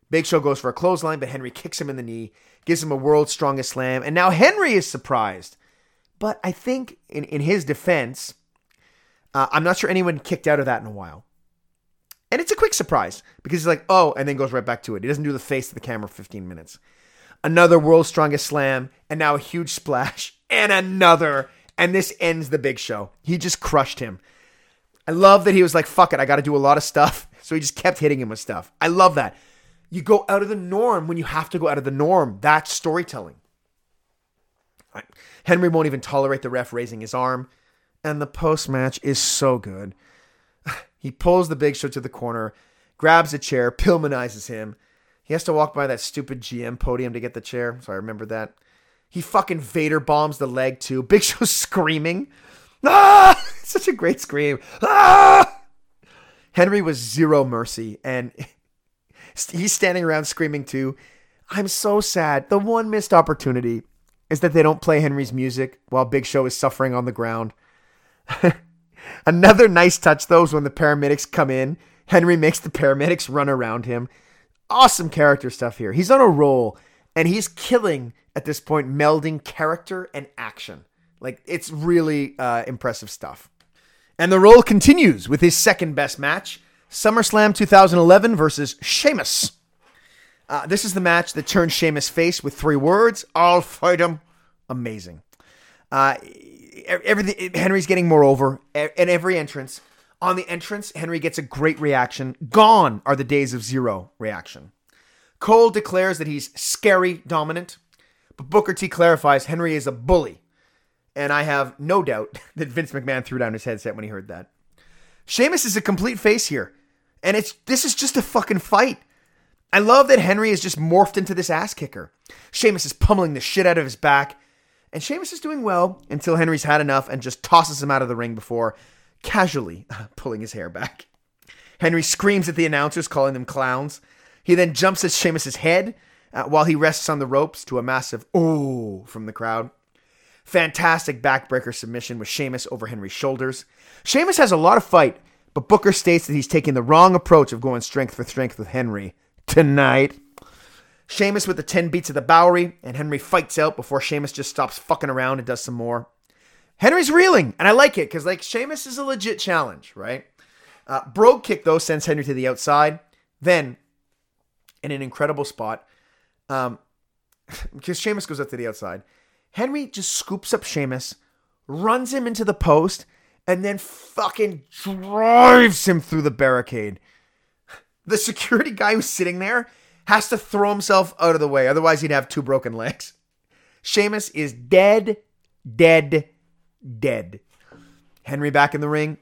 Big Show goes for a clothesline, but Henry kicks him in the knee, gives him a world's strongest slam, and now Henry is surprised. But I think, in, in his defense, uh, I'm not sure anyone kicked out of that in a while. And it's a quick surprise because he's like, oh, and then goes right back to it. He doesn't do the face to the camera 15 minutes. Another world's strongest slam, and now a huge splash, and another. And this ends the big show. He just crushed him. I love that he was like, fuck it, I got to do a lot of stuff. So he just kept hitting him with stuff. I love that. You go out of the norm when you have to go out of the norm. That's storytelling. Henry won't even tolerate the ref raising his arm. And the post match is so good. He pulls the big show to the corner, grabs a chair, Pillmanizes him. He has to walk by that stupid GM podium to get the chair. So I remember that. He fucking Vader bombs the leg too. Big Show screaming. Ah! Such a great scream. Ah! Henry was zero mercy, and he's standing around screaming too. I'm so sad. The one missed opportunity is that they don't play Henry's music while Big Show is suffering on the ground. Another nice touch, though, is when the paramedics come in. Henry makes the paramedics run around him. Awesome character stuff here. He's on a roll, and he's killing at this point, melding character and action. Like, it's really uh, impressive stuff. And the roll continues with his second best match SummerSlam 2011 versus Sheamus. Uh, this is the match that turned Sheamus face with three words I'll fight him. Amazing. Uh, everything Henry's getting more over at every entrance. On the entrance, Henry gets a great reaction. Gone are the days of zero reaction. Cole declares that he's scary dominant, but Booker T clarifies Henry is a bully. And I have no doubt that Vince McMahon threw down his headset when he heard that. Sheamus is a complete face here. And it's this is just a fucking fight. I love that Henry is just morphed into this ass kicker. Sheamus is pummeling the shit out of his back. And Sheamus is doing well until Henry's had enough and just tosses him out of the ring before casually pulling his hair back. Henry screams at the announcers, calling them clowns. He then jumps at Sheamus's head uh, while he rests on the ropes to a massive "oh" from the crowd. Fantastic backbreaker submission with Sheamus over Henry's shoulders. Sheamus has a lot of fight, but Booker states that he's taking the wrong approach of going strength for strength with Henry tonight. Sheamus with the 10 beats of the Bodhrán, and Henry fights out before Sheamus just stops fucking around and does some more. Henry's reeling, and I like it because like Sheamus is a legit challenge, right? Uh, Brogue kick though sends Henry to the outside. Then, in an incredible spot, um, because Sheamus goes up to the outside, Henry just scoops up Sheamus, runs him into the post, and then fucking drives him through the barricade. The security guy who's sitting there has to throw himself out of the way, otherwise he'd have two broken legs. Sheamus is dead, dead, dead. Henry back in the ring.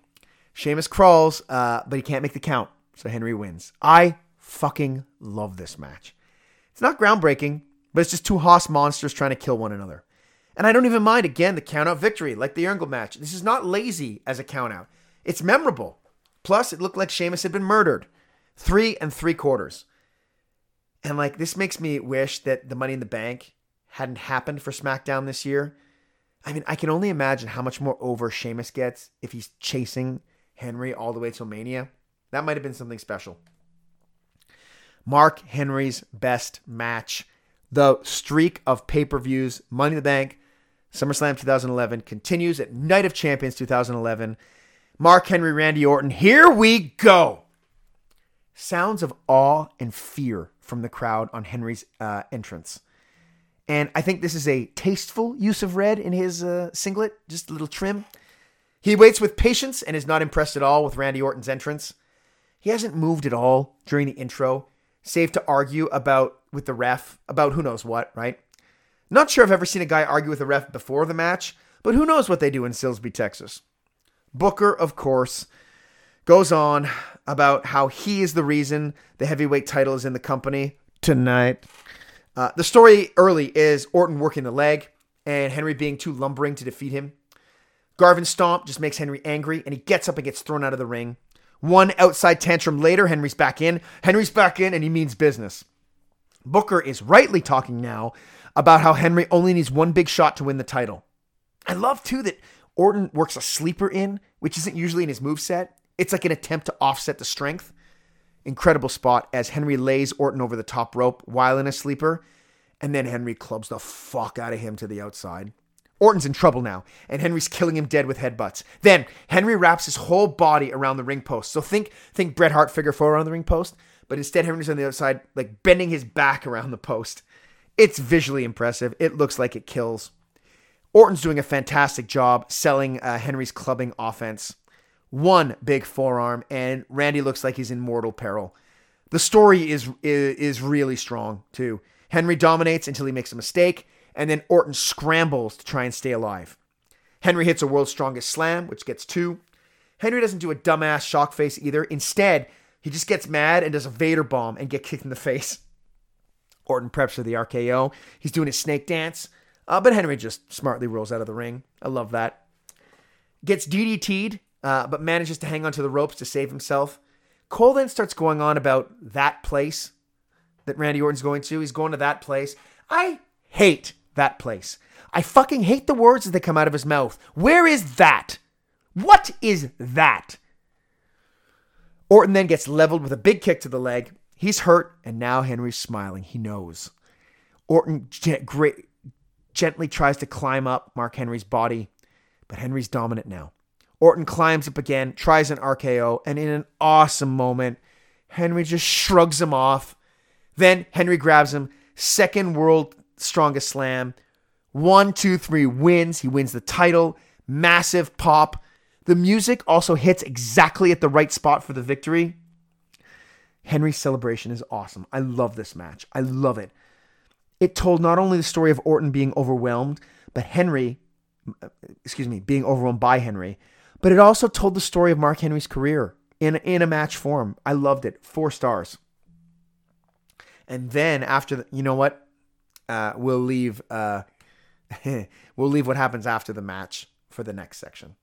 Sheamus crawls, uh, but he can't make the count, so Henry wins. I fucking love this match. It's not groundbreaking, but it's just two Hoss monsters trying to kill one another. And I don't even mind, again, the countout victory, like the Angle match. This is not lazy as a countout. It's memorable. Plus, it looked like Sheamus had been murdered. Three and three quarters. And like this makes me wish that the Money in the Bank hadn't happened for SmackDown this year. I mean, I can only imagine how much more over Sheamus gets if he's chasing Henry all the way till Mania. That might have been something special. Mark Henry's best match. The streak of pay per views, Money in the Bank, SummerSlam 2011 continues at Night of Champions 2011. Mark Henry, Randy Orton. Here we go. Sounds of awe and fear from the crowd on Henry's uh, entrance. And I think this is a tasteful use of red in his uh, singlet, just a little trim. He waits with patience and is not impressed at all with Randy Orton's entrance. He hasn't moved at all during the intro, save to argue about with the ref about who knows what, right? Not sure I've ever seen a guy argue with a ref before the match, but who knows what they do in Silsbee, Texas. Booker, of course, goes on about how he is the reason the heavyweight title is in the company tonight. Uh, the story early is Orton working the leg and Henry being too lumbering to defeat him. Garvin Stomp just makes Henry angry and he gets up and gets thrown out of the ring. One outside tantrum later, Henry's back in. Henry's back in and he means business. Booker is rightly talking now about how Henry only needs one big shot to win the title. I love too that Orton works a sleeper in, which isn't usually in his moveset. It's like an attempt to offset the strength. Incredible spot as Henry lays Orton over the top rope while in a sleeper, and then Henry clubs the fuck out of him to the outside. Orton's in trouble now, and Henry's killing him dead with headbutts. Then Henry wraps his whole body around the ring post. So think think Bret Hart figure four around the ring post, but instead Henry's on the outside, like bending his back around the post. It's visually impressive. It looks like it kills. Orton's doing a fantastic job selling uh, Henry's clubbing offense. One big forearm, and Randy looks like he's in mortal peril. The story is, is really strong too. Henry dominates until he makes a mistake, and then Orton scrambles to try and stay alive. Henry hits a world's strongest slam, which gets two. Henry doesn't do a dumbass shock face either. Instead, he just gets mad and does a Vader bomb and get kicked in the face. Orton preps for the RKO. He's doing his snake dance, uh, but Henry just smartly rolls out of the ring. I love that. Gets DDT'd, uh, but manages to hang onto the ropes to save himself. Cole then starts going on about that place that Randy Orton's going to. He's going to that place. I hate that place. I fucking hate the words as they come out of his mouth. Where is that? What is that? Orton then gets leveled with a big kick to the leg. He's hurt, and now Henry's smiling. He knows. Orton gently tries to climb up Mark Henry's body, but Henry's dominant now. Orton climbs up again, tries an RKO, and in an awesome moment, Henry just shrugs him off. Then Henry grabs him, second world strongest slam. One, two, three wins. He wins the title. Massive pop. The music also hits exactly at the right spot for the victory. Henry's celebration is awesome. I love this match. I love it. It told not only the story of Orton being overwhelmed, but Henry, uh, excuse me, being overwhelmed by Henry, but it also told the story of Mark Henry's career in in a match form. I loved it. Four stars. And then after the, you know what, uh, we'll leave uh, we'll leave what happens after the match for the next section.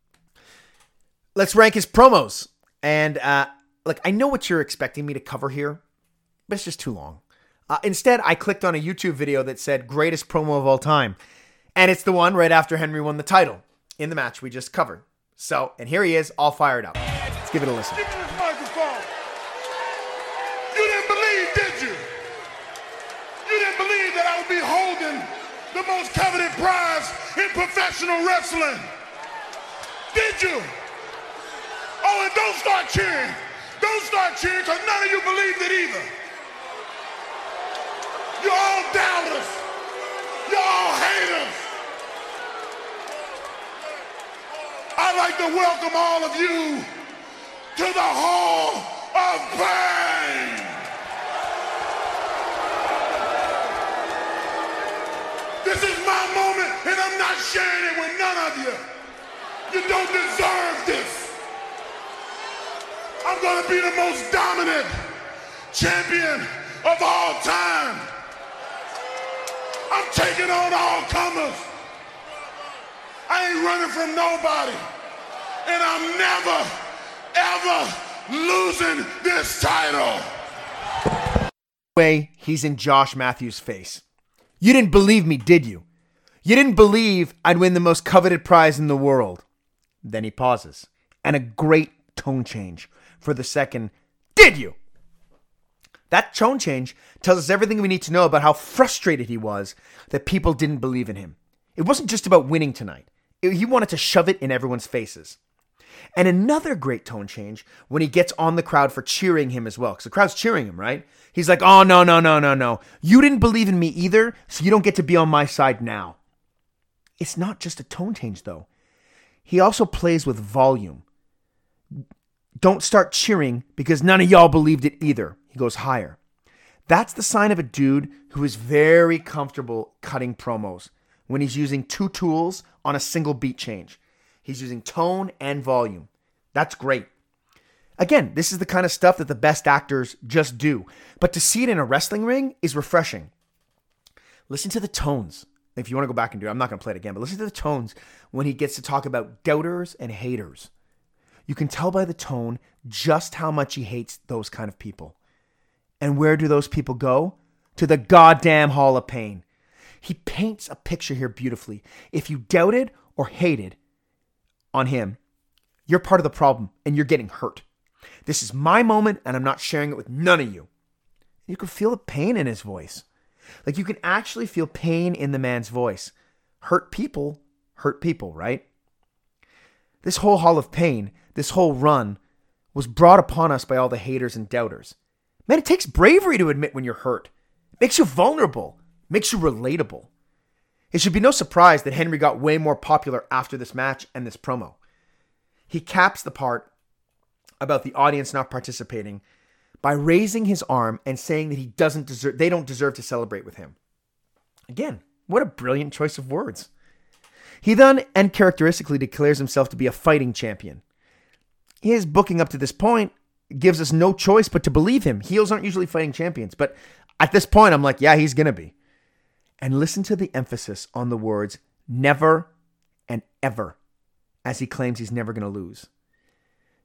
Let's rank his promos. And uh, look, I know what you're expecting me to cover here, but it's just too long. Uh, instead, I clicked on a YouTube video that said greatest promo of all time. And it's the one right after Henry won the title in the match we just covered. So, and here he is, all fired up. Let's give it a listen. You didn't believe, did you? You didn't believe that I would be holding the most coveted prize in professional wrestling. Did you? Oh, and don't start cheering. Don't start cheering because none of you believed it either. You're all doubters. You're all haters. I'd like to welcome all of you to the Hall of Fame. This is my moment, and I'm not sharing it with none of you. You don't deserve this. I'm gonna be the most dominant champion of all time. I'm taking on all comers. I ain't running from nobody. And I'm never, ever losing this title. way he's in Josh Matthews' face. You didn't believe me, did you? You didn't believe I'd win the most coveted prize in the world. Then he pauses, and a great tone change for the second, did you? That tone change tells us everything we need to know about how frustrated he was that people didn't believe in him. It wasn't just about winning tonight, he wanted to shove it in everyone's faces. And another great tone change when he gets on the crowd for cheering him as well. Because the crowd's cheering him, right? He's like, oh, no, no, no, no, no. You didn't believe in me either, so you don't get to be on my side now. It's not just a tone change, though. He also plays with volume. Don't start cheering because none of y'all believed it either. He goes higher. That's the sign of a dude who is very comfortable cutting promos when he's using two tools on a single beat change. He's using tone and volume. That's great. Again, this is the kind of stuff that the best actors just do. But to see it in a wrestling ring is refreshing. Listen to the tones. If you want to go back and do it, I'm not going to play it again, but listen to the tones when he gets to talk about doubters and haters. You can tell by the tone just how much he hates those kind of people. And where do those people go? To the goddamn Hall of Pain. He paints a picture here beautifully. If you doubted or hated on him, you're part of the problem and you're getting hurt. This is my moment and I'm not sharing it with none of you. You can feel the pain in his voice. Like you can actually feel pain in the man's voice. Hurt people hurt people, right? This whole Hall of Pain, this whole run, was brought upon us by all the haters and doubters. Man, it takes bravery to admit when you're hurt. It makes you vulnerable, makes you relatable. It should be no surprise that Henry got way more popular after this match and this promo. He caps the part about the audience not participating by raising his arm and saying that he doesn't deserve they don't deserve to celebrate with him. Again, what a brilliant choice of words. He then and characteristically declares himself to be a fighting champion. His booking up to this point gives us no choice but to believe him. Heels aren't usually fighting champions, but at this point I'm like, yeah, he's going to be. And listen to the emphasis on the words never and ever as he claims he's never going to lose.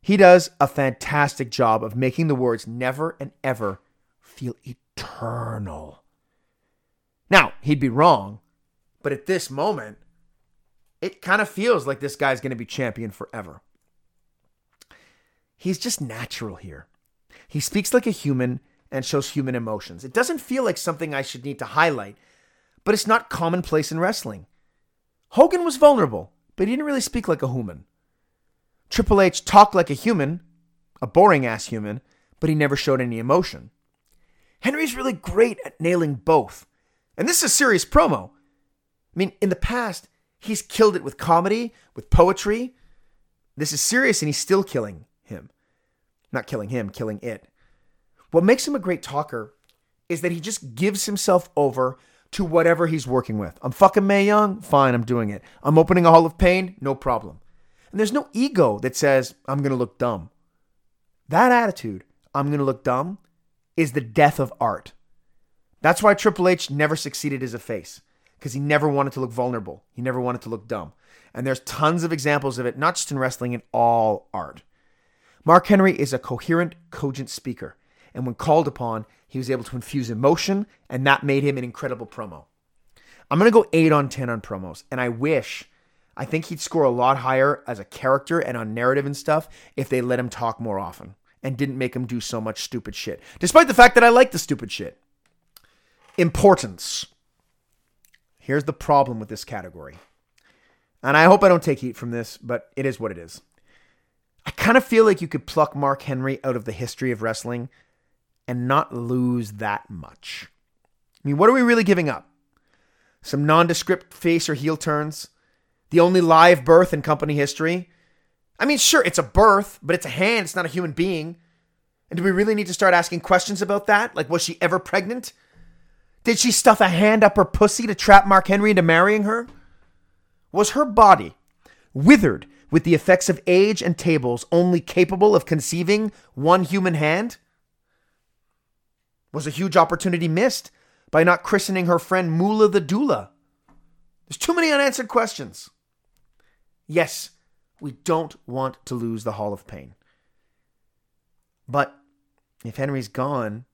He does a fantastic job of making the words never and ever feel eternal. Now, he'd be wrong, but at this moment, it kind of feels like this guy's going to be champion forever. He's just natural here. He speaks like a human and shows human emotions. It doesn't feel like something I should need to highlight, but it's not commonplace in wrestling. Hogan was vulnerable, but he didn't really speak like a human. Triple H talked like a human, a boring ass human, but he never showed any emotion. Henry's really great at nailing both. And this is a serious promo. I mean, in the past, he's killed it with comedy, with poetry. This is serious, and he's still killing him. Not killing him, killing it. What makes him a great talker is that he just gives himself over to whatever he's working with. I'm fucking Mae Young, fine, I'm doing it. I'm opening a Hall of Pain, no problem. And there's no ego that says, I'm going to look dumb. That attitude, I'm going to look dumb, is the death of art. That's why Triple H never succeeded as a face, because he never wanted to look vulnerable. He never wanted to look dumb. And there's tons of examples of it, not just in wrestling, in all art. Mark Henry is a coherent, cogent speaker. And when called upon, he was able to infuse emotion, and that made him an incredible promo. I'm going to go 8 on 10 on promos, and I wish, I think he'd score a lot higher as a character and on narrative and stuff if they let him talk more often and didn't make him do so much stupid shit. Despite the fact that I like the stupid shit. Importance. Here's the problem with this category. And I hope I don't take heat from this, but it is what it is. I kind of feel like you could pluck Mark Henry out of the history of wrestling and not lose that much. I mean, what are we really giving up? Some nondescript face or heel turns? The only live birth in company history? I mean, sure, it's a birth, but it's a hand, it's not a human being. And do we really need to start asking questions about that? Like, was she ever pregnant? Did she stuff a hand up her pussy to trap Mark Henry into marrying her? Was her body withered with the effects of age and tables only capable of conceiving one human hand? Was a huge opportunity missed by not christening her friend Moolah the Doula? There's too many unanswered questions. Yes, we don't want to lose the Hall of Pain. But if Henry's gone,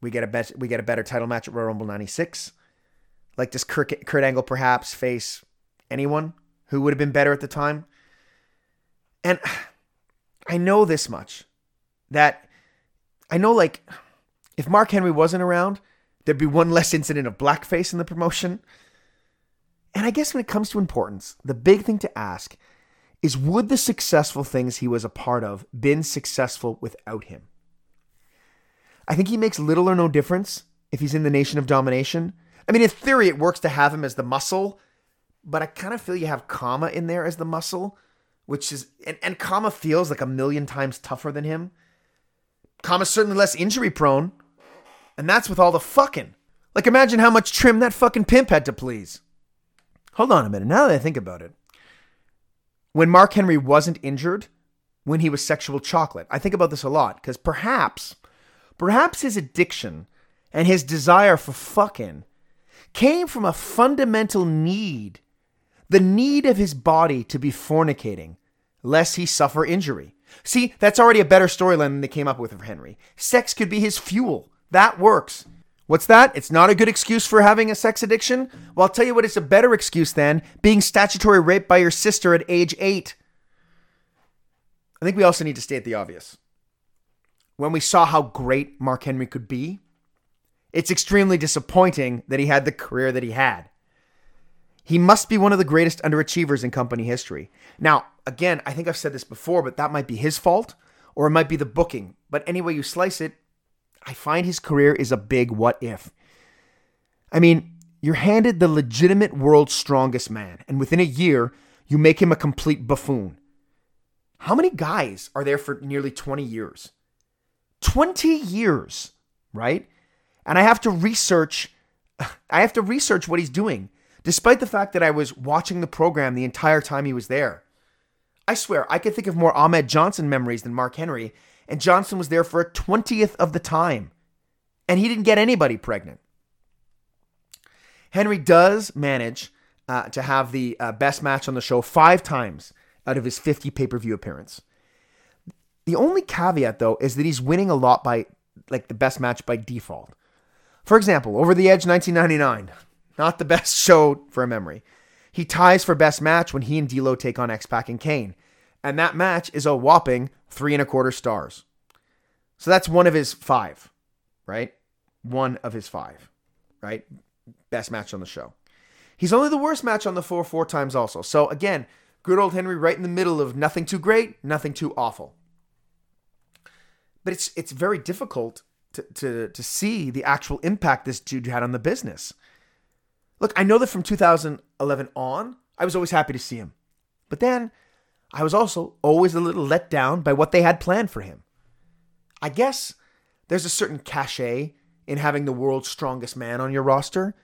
we get a bet- we get a better title match at Royal Rumble 96. Like does Kurt, Kurt Angle perhaps face anyone who would have been better at the time? And I know this much that I know like if Mark Henry wasn't around, there'd be one less incident of blackface in the promotion. And I guess when it comes to importance, the big thing to ask is would the successful things he was a part of been successful without him? I think he makes little or no difference if he's in the Nation of Domination. I mean, in theory, it works to have him as the muscle, but I kind of feel you have Kama in there as the muscle, which is, and, and Kama feels like a million times tougher than him. Kama's certainly less injury prone, and that's with all the fucking. Like, imagine how much trim that fucking pimp had to please. Hold on a minute. Now that I think about it, when Mark Henry wasn't injured, when he was sexual chocolate. I think about this a lot because perhaps, perhaps his addiction and his desire for fucking came from a fundamental need the need of his body to be fornicating, lest he suffer injury. See, that's already a better storyline than they came up with for Henry. Sex could be his fuel. That works. What's that? It's not a good excuse for having a sex addiction? Well, I'll tell you what, it's a better excuse than being statutory raped by your sister at age eight. I think we also need to state the obvious. When we saw how great Mark Henry could be, it's extremely disappointing that he had the career that he had. He must be one of the greatest underachievers in company history. Now, again, I think I've said this before, but that might be his fault or it might be the booking. But anyway, you slice it, I find his career is a big what if. I mean, you're handed the legitimate world's strongest man, and within a year, you make him a complete buffoon. How many guys are there for nearly 20 years? 20 years, right? And I have to research I have to research what he's doing despite the fact that I was watching the program the entire time he was there. I swear, I could think of more Ahmed Johnson memories than Mark Henry, and Johnson was there for a 20th of the time. And he didn't get anybody pregnant. Henry does manage uh, to have the uh, best match on the show five times out of his 50 pay per view appearance. The only caveat, though, is that he's winning a lot by, like, the best match by default. For example, Over the Edge 1999, not the best show for a memory. He ties for best match when he and D'Lo take on X Pac and Kane, and that match is a whopping three and a quarter stars. So that's one of his five, right? One of his five, right? Best match on the show. He's only the worst match on the floor four times also. So again, good old Henry right in the middle of nothing too great, nothing too awful. But it's it's very difficult to, to, to see the actual impact this dude had on the business. Look, I know that from 2011 on, I was always happy to see him. But then I was also always a little let down by what they had planned for him. I guess there's a certain cachet in having the world's strongest man on your roster,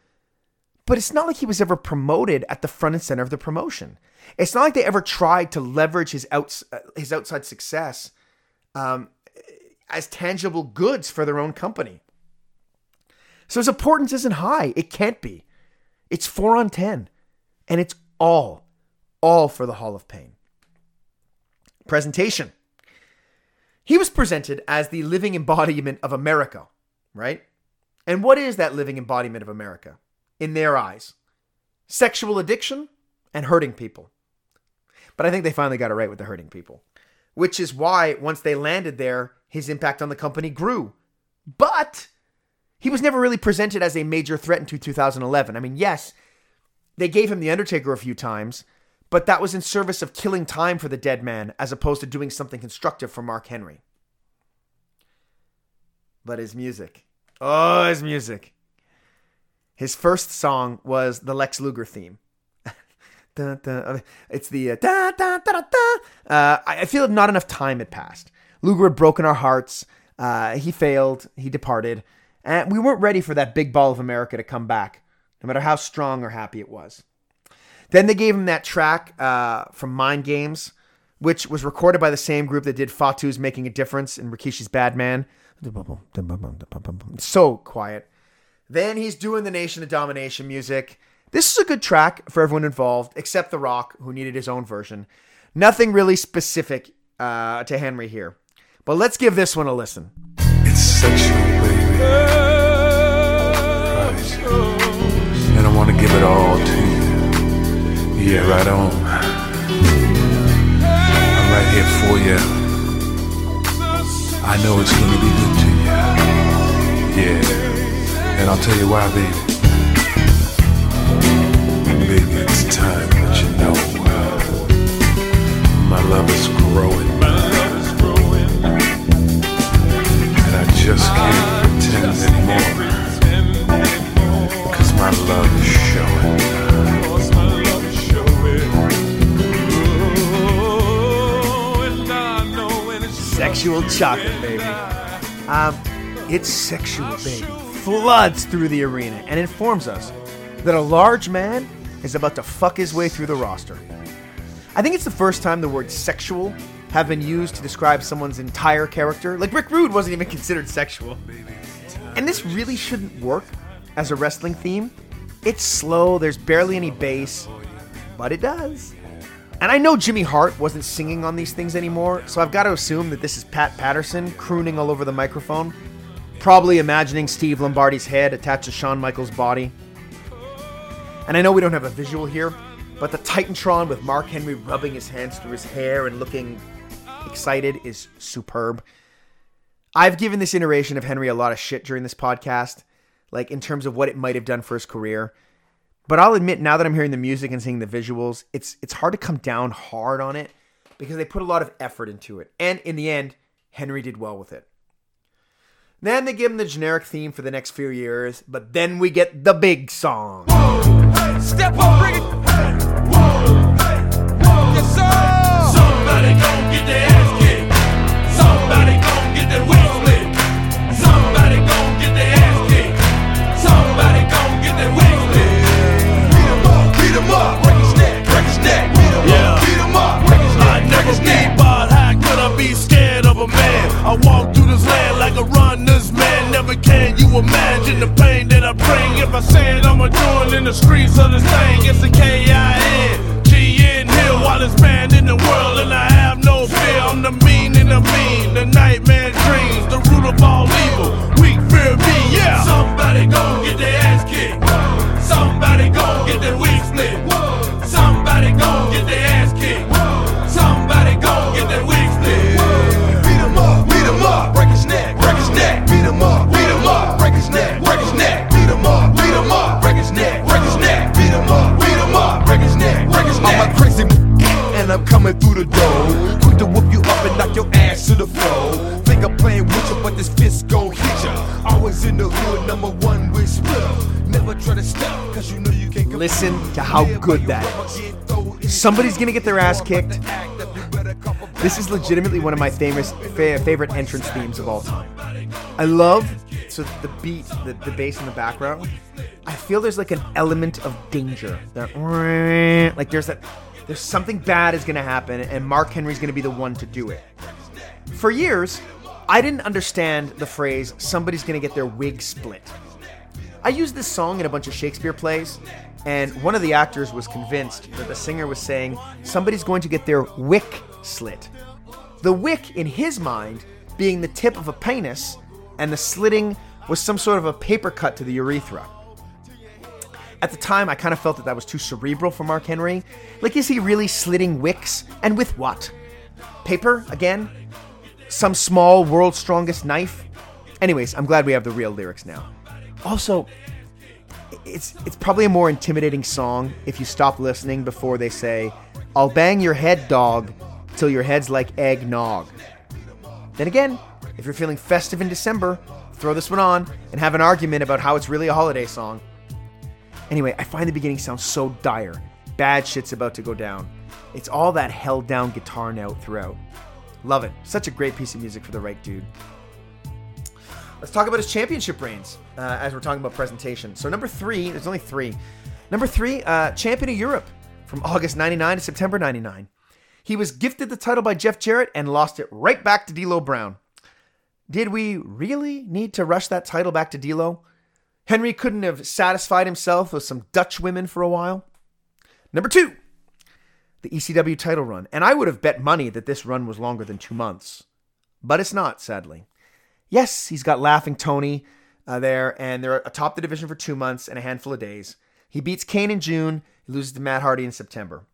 but it's not like he was ever promoted at the front and center of the promotion. It's not like they ever tried to leverage his outs- uh, his outside success um, as tangible goods for their own company. So his importance isn't high. It can't be. It's four on 10, and it's all, all for the Hall of Pain. Presentation. He was presented as the living embodiment of America, right? And what is that living embodiment of America in their eyes? Sexual addiction and hurting people. But I think they finally got it right with the hurting people, which is why once they landed there, his impact on the company grew. But he was never really presented as a major threat until 2011. I mean, yes, they gave him The Undertaker a few times, but that was in service of killing time for the dead man as opposed to doing something constructive for Mark Henry. But his music. Oh, his music. His first song was the Lex Luger theme. It's the uh, da, da, da. Uh, I I feel not enough time had passed. Luger had broken our hearts. Uh, he failed. He departed. And we weren't ready for that big ball of America to come back, no matter how strong or happy it was. Then they gave him that track uh, from Mind Games, which was recorded by the same group that did Fatu's Making a Difference and Rikishi's Bad Man. So quiet. Then he's doing the Nation of Domination music. This is a good track for everyone involved, except The Rock, who needed his own version. Nothing really specific uh, to Henry here. But let's give this one a listen. It's sexual, baby. And I want to give it all to you. Yeah, right on. I'm right here for you. I know it's gonna be good to you. Yeah. And I'll tell you why, baby. Baby, it's time that you know. Uh, my love is growing. And I just can't pretend anymore. Cause my love is showing. Sexual chocolate, baby. Um, it's sexual, baby. Floods through the arena and informs us that a large man is about to fuck his way through the roster. I think it's the first time the word sexual have been used to describe someone's entire character. Like Rick Rude wasn't even considered sexual. And this really shouldn't work as a wrestling theme. It's slow, there's barely any bass, but it does. And I know Jimmy Hart wasn't singing on these things anymore, so I've got to assume that this is Pat Patterson crooning all over the microphone, probably imagining Steve Lombardi's head attached to Shawn Michaels' body. And I know we don't have a visual here, but the Titantron with Mark Henry rubbing his hands through his hair and looking excited is superb. I've given this iteration of Henry a lot of shit during this podcast, like in terms of what it might have done for his career. But I'll admit now that I'm hearing the music and seeing the visuals, it's it's hard to come down hard on it because they put a lot of effort into it. And in the end, Henry did well with it. Then they give him the generic theme for the next few years, but then we get the big song. Step up, bring it. Somebody gon' get imagine the pain that I bring. If I said I'm a doing in the streets of this thing, it's the K-I-N. G-N Hill, wildest band in the world, and I have no fear. I'm the mean and the mean, the nightmare dreams, the root of all evil. Weak fear me, yeah. Somebody gon' I'm coming through the door. Quick to whoop you up and knock your ass to the floor. Think I'm playing with you, but this fist gon' hit ya. Always in the hood, number one with splitter. Never try to stop, cause you know you can't. Listen to how good that is. Somebody's gonna get their ass kicked. This is legitimately one of my famous fa- favorite entrance themes of all time. I love so the beat, the, the bass in the background. I feel there's like an element of danger. That like there's that there's something bad is gonna happen, and Mark Henry's gonna be the one to do it. For years, I didn't understand the phrase "somebody's gonna get their wig split." I used this song in a bunch of Shakespeare plays, and one of the actors was convinced that the singer was saying somebody's going to get their wick slit. The wick, in his mind, being the tip of a penis, and the slitting was some sort of a paper cut to the urethra. At the time, I kind of felt that that was too cerebral for Mark Henry. Like, is he really slitting wicks? And with what? Paper, again? Some small world's strongest knife? Anyways, I'm glad we have the real lyrics now. Also, it's it's probably a more intimidating song if you stop listening before they say, "I'll bang your head, dog, till your head's like eggnog." Then again, if you're feeling festive in December, throw this one on and have an argument about how it's really a holiday song. Anyway, I find the beginning sounds so dire. Bad shit's about to go down. It's all that held down guitar note throughout. Love it. Such a great piece of music for the right dude. Let's talk about his championship reigns uh, as we're talking about presentation. So, number three, there's only three. Number three, uh, champion of Europe from August 99 to September 99. He was gifted the title by Jeff Jarrett and lost it right back to D'Lo Brown. Did we really need to rush that title back to D'Lo? Henry couldn't have satisfied himself with some Dutch women for a while. Number two, the ECW title run. And I would have bet money that this run was longer than two months. But it's not, sadly. Yes, he's got Laughing Tony uh, there, and they're atop the division for two months and a handful of days. He beats Kane in June, he loses to Matt Hardy in September.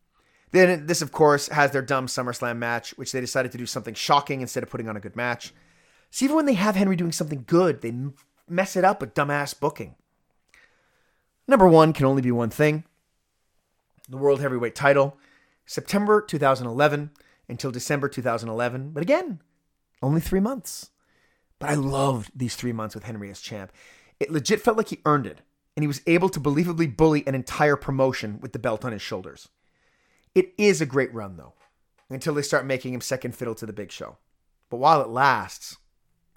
Then this, of course, has their dumb SummerSlam match, which they decided to do something shocking instead of putting on a good match. So even when they have Henry doing something good, they mess it up with dumbass booking. Number one can only be one thing the World Heavyweight title, September 2011 until December 2011. But again, only three months. But I loved these three months with Henry as champ. It legit felt like he earned it, and he was able to believably bully an entire promotion with the belt on his shoulders. It is a great run, though, until they start making him second fiddle to the big show. But while it lasts,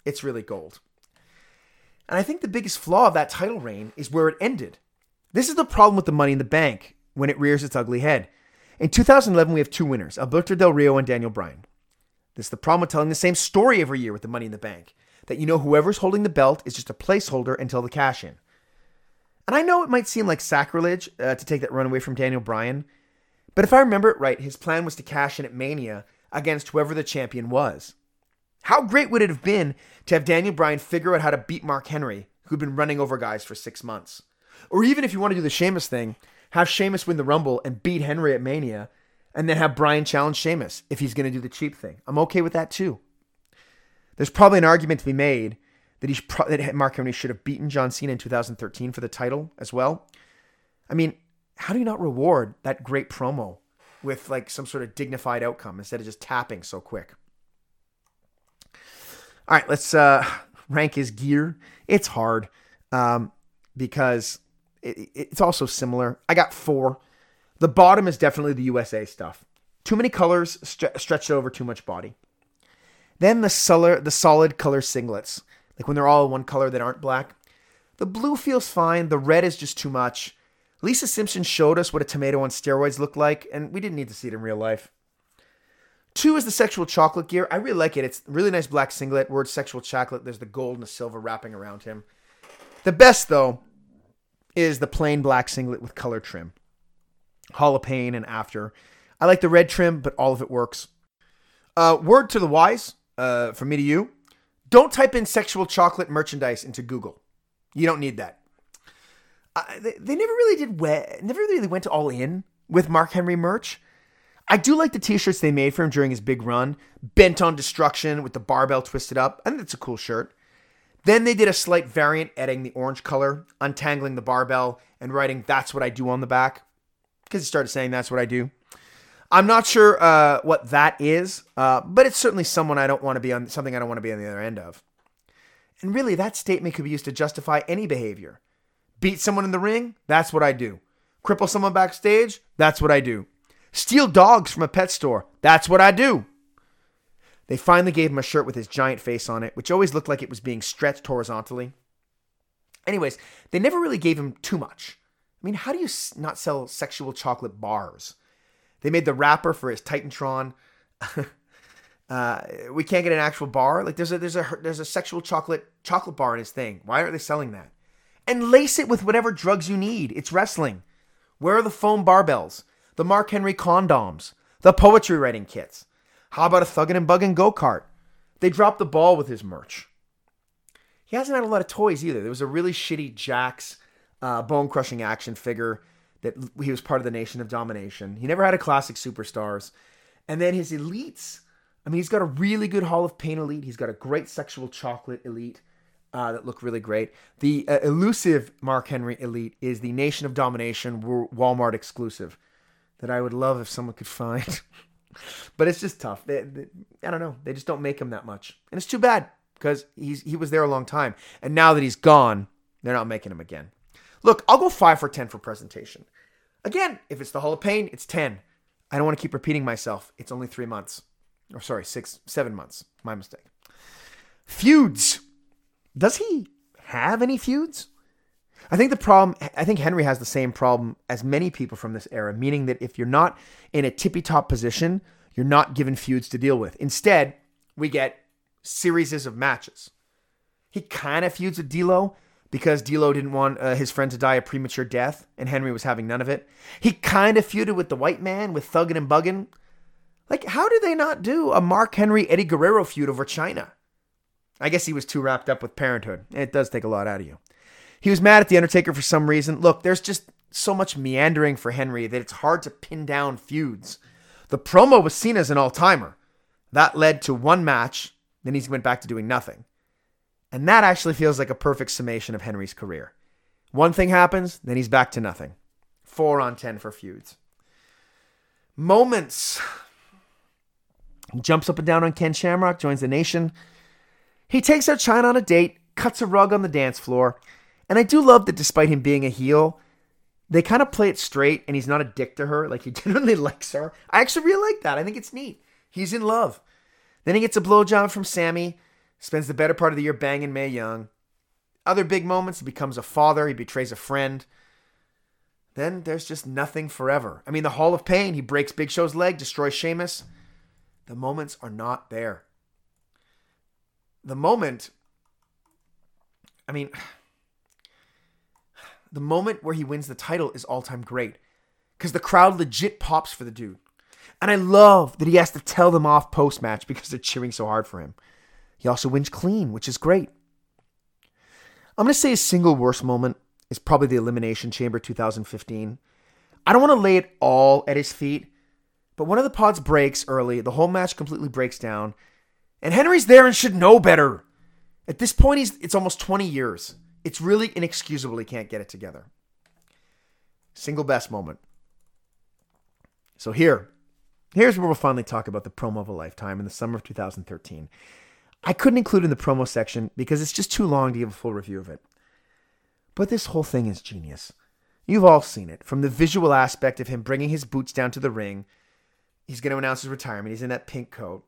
it's really gold. And I think the biggest flaw of that title reign is where it ended. This is the problem with the Money in the Bank when it rears its ugly head. In 2011, we have two winners Alberto Del Rio and Daniel Bryan. This is the problem with telling the same story every year with the money in the bank. That you know whoever's holding the belt is just a placeholder until the cash in. And I know it might seem like sacrilege uh, to take that run away from Daniel Bryan, but if I remember it right, his plan was to cash in at Mania against whoever the champion was. How great would it have been to have Daniel Bryan figure out how to beat Mark Henry, who'd been running over guys for six months? Or even if you want to do the Sheamus thing, have Sheamus win the Rumble and beat Henry at Mania, and then have Bryan challenge Sheamus if he's going to do the cheap thing. I'm okay with that too. There's probably an argument to be made that he pro- that Mark Henry should have beaten John Cena in 2013 for the title as well. I mean, how do you not reward that great promo with like some sort of dignified outcome instead of just tapping so quick? All right, let's uh, rank his gear. It's hard um, because it, it's also similar. I got four. The bottom is definitely the USA stuff. Too many colors stre- stretched over too much body. Then the solid, the solid color singlets, like when they're all one color that aren't black. The blue feels fine. The red is just too much. Lisa Simpson showed us what a tomato on steroids looked like, and we didn't need to see it in real life. Two is the sexual chocolate gear. I really like it. It's really nice black singlet. Word sexual chocolate. There's the gold and the silver wrapping around him. The best, though, is the plain black singlet with color trim. Hall of Pain and after. I like the red trim, but all of it works. Uh, word to the wise, uh, from me to you. Don't type in sexual chocolate merchandise into Google. You don't need that. Uh, they, they never really did, we- never really went all in with Mark Henry merch. I do like the t-shirts they made for him during his big run. Bent on destruction with the barbell twisted up. I think that's a cool shirt. Then they did a slight variant, adding the orange color, untangling the barbell, and writing "That's what I do" on the back. Because he started saying "That's what I do." I'm not sure uh, what that is, uh, but it's certainly someone I don't want to be on. Something I don't want to be on the other end of. And really, that statement could be used to justify any behavior. Beat someone in the ring? That's what I do. Cripple someone backstage? That's what I do. Steal dogs from a pet store? That's what I do. They finally gave him a shirt with his giant face on it, which always looked like it was being stretched horizontally. Anyways, they never really gave him too much. I mean, how do you not sell sexual chocolate bars? They made the wrapper for his Titantron. uh, we can't get an actual bar. Like there's a there's a there's a sexual chocolate chocolate bar in his thing. Why aren't they selling that? And lace it with whatever drugs you need. It's wrestling. Where are the foam barbells? The Mark Henry condoms? The poetry writing kits? How about a thuggin' and buggin' go kart? They dropped the ball with his merch. He hasn't had a lot of toys either. There was a really shitty Jakks uh, bone crushing action figure that he was part of the Nation of Domination. He never had a classic superstars. And then his elites. I mean, he's got a really good Hall of Pain elite. He's got a great sexual chocolate elite uh, that look really great. The uh, elusive Mark Henry elite is the Nation of Domination Walmart exclusive that I would love if someone could find. but it's just tough. They, they- I don't know. They just don't make him that much, and it's too bad because he's he was there a long time, and now that he's gone, they're not making him again. Look, I'll go five for ten for presentation. Again, if it's the Hall of Pain, it's ten. I don't want to keep repeating myself. It's only three months, or sorry, six, seven months. My mistake. Feuds. Does he have any feuds? I think the problem, I think Henry has the same problem as many people from this era, meaning that if you're not in a tippy top position, you're not given feuds to deal with. Instead, we get series of matches. He kind of feuds with D'Lo because D'Lo didn't want uh, his friend to die a premature death, and Henry was having none of it. He kind of feuded with the white man with Thuggin' and Buggin'. Like, how did they not do a Mark Henry Eddie Guerrero feud over Chyna? I guess he was too wrapped up with parenthood. It does take a lot out of you. He was mad at The Undertaker for some reason. Look, there's just so much meandering for Henry that it's hard to pin down feuds. The promo with Cena's an all timer. That led to one match, then he went back to doing nothing. And that actually feels like a perfect summation of Henry's career. One thing happens, then he's back to nothing. Four on ten for feuds. Moments. He jumps up and down on Ken Shamrock, joins the nation. He takes out Chyna on a date, cuts a rug on the dance floor, and I do love that despite him being a heel, they kind of play it straight and he's not a dick to her. Like he genuinely likes her. I actually really like that. I think it's neat. He's in love. Then he gets a blowjob from Sammy, spends the better part of the year banging Mae Young. Other big moments, he becomes a father, he betrays a friend. Then there's just nothing forever. I mean, the Hall of Pain, he breaks Big Show's leg, destroys Sheamus. The moments are not there. The moment, I mean, the moment where he wins the title is all time great because the crowd legit pops for the dude. And I love that he has to tell them off post match because they're cheering so hard for him. He also wins clean, which is great. I'm going to say his single worst moment is probably the Elimination Chamber 2015. I don't want to lay it all at his feet, but one of the pods breaks early. The whole match completely breaks down. And Henry's there and should know better. At this point, he's it's almost 20 years. It's really inexcusable he can't get it together. Single best moment. So here, here's where we'll finally talk about the promo of a lifetime in the summer of 2013. I couldn't include in the promo section because it's just too long to give a full review of it. But this whole thing is genius. You've all seen it from the visual aspect of him bringing his boots down to the ring. He's going to announce his retirement. He's in that pink coat.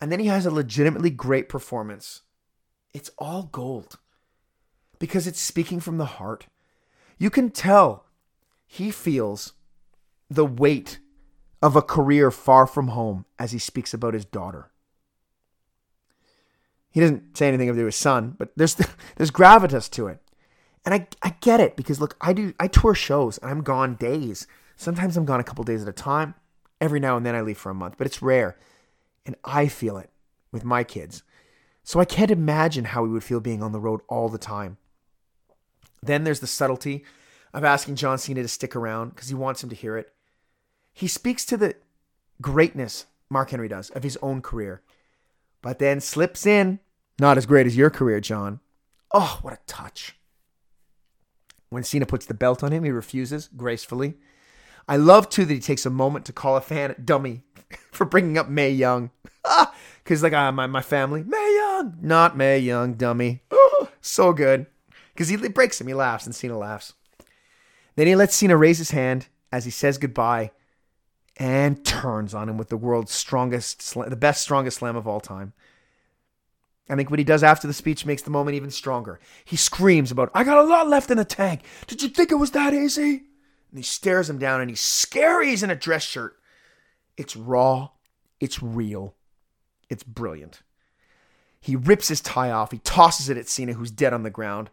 And then he has a legitimately great performance. It's all gold because it's speaking from the heart. You can tell he feels the weight of a career far from home as he speaks about his daughter. He doesn't say anything with his son, but there's there's gravitas to it. And I I get it because look, I do I tour shows and I'm gone days. Sometimes I'm gone a couple days at a time. Every now and then I leave for a month, but it's rare. And I feel it with my kids. So I can't imagine how he would feel being on the road all the time. Then there's the subtlety of asking John Cena to stick around because he wants him to hear it. He speaks to the greatness, Mark Henry does, of his own career, but then slips in, not as great as your career, John. Oh, what a touch. When Cena puts the belt on him, he refuses gracefully. I love too that he takes a moment to call a fan dummy for bringing up Mae Young. Because, like, uh, my, my family, Mae Young, not Mae Young, dummy. Oh, so good. Because he breaks him, he laughs, and Cena laughs. Then he lets Cena raise his hand as he says goodbye and turns on him with the world's strongest, sla- the best, strongest slam of all time. I think what he does after the speech makes the moment even stronger. He screams about, I got a lot left in the tank. Did you think it was that easy? And he stares him down and he's scary. He's in a dress shirt. It's raw. It's real. It's brilliant. He rips his tie off. He tosses it at Cena, who's dead on the ground.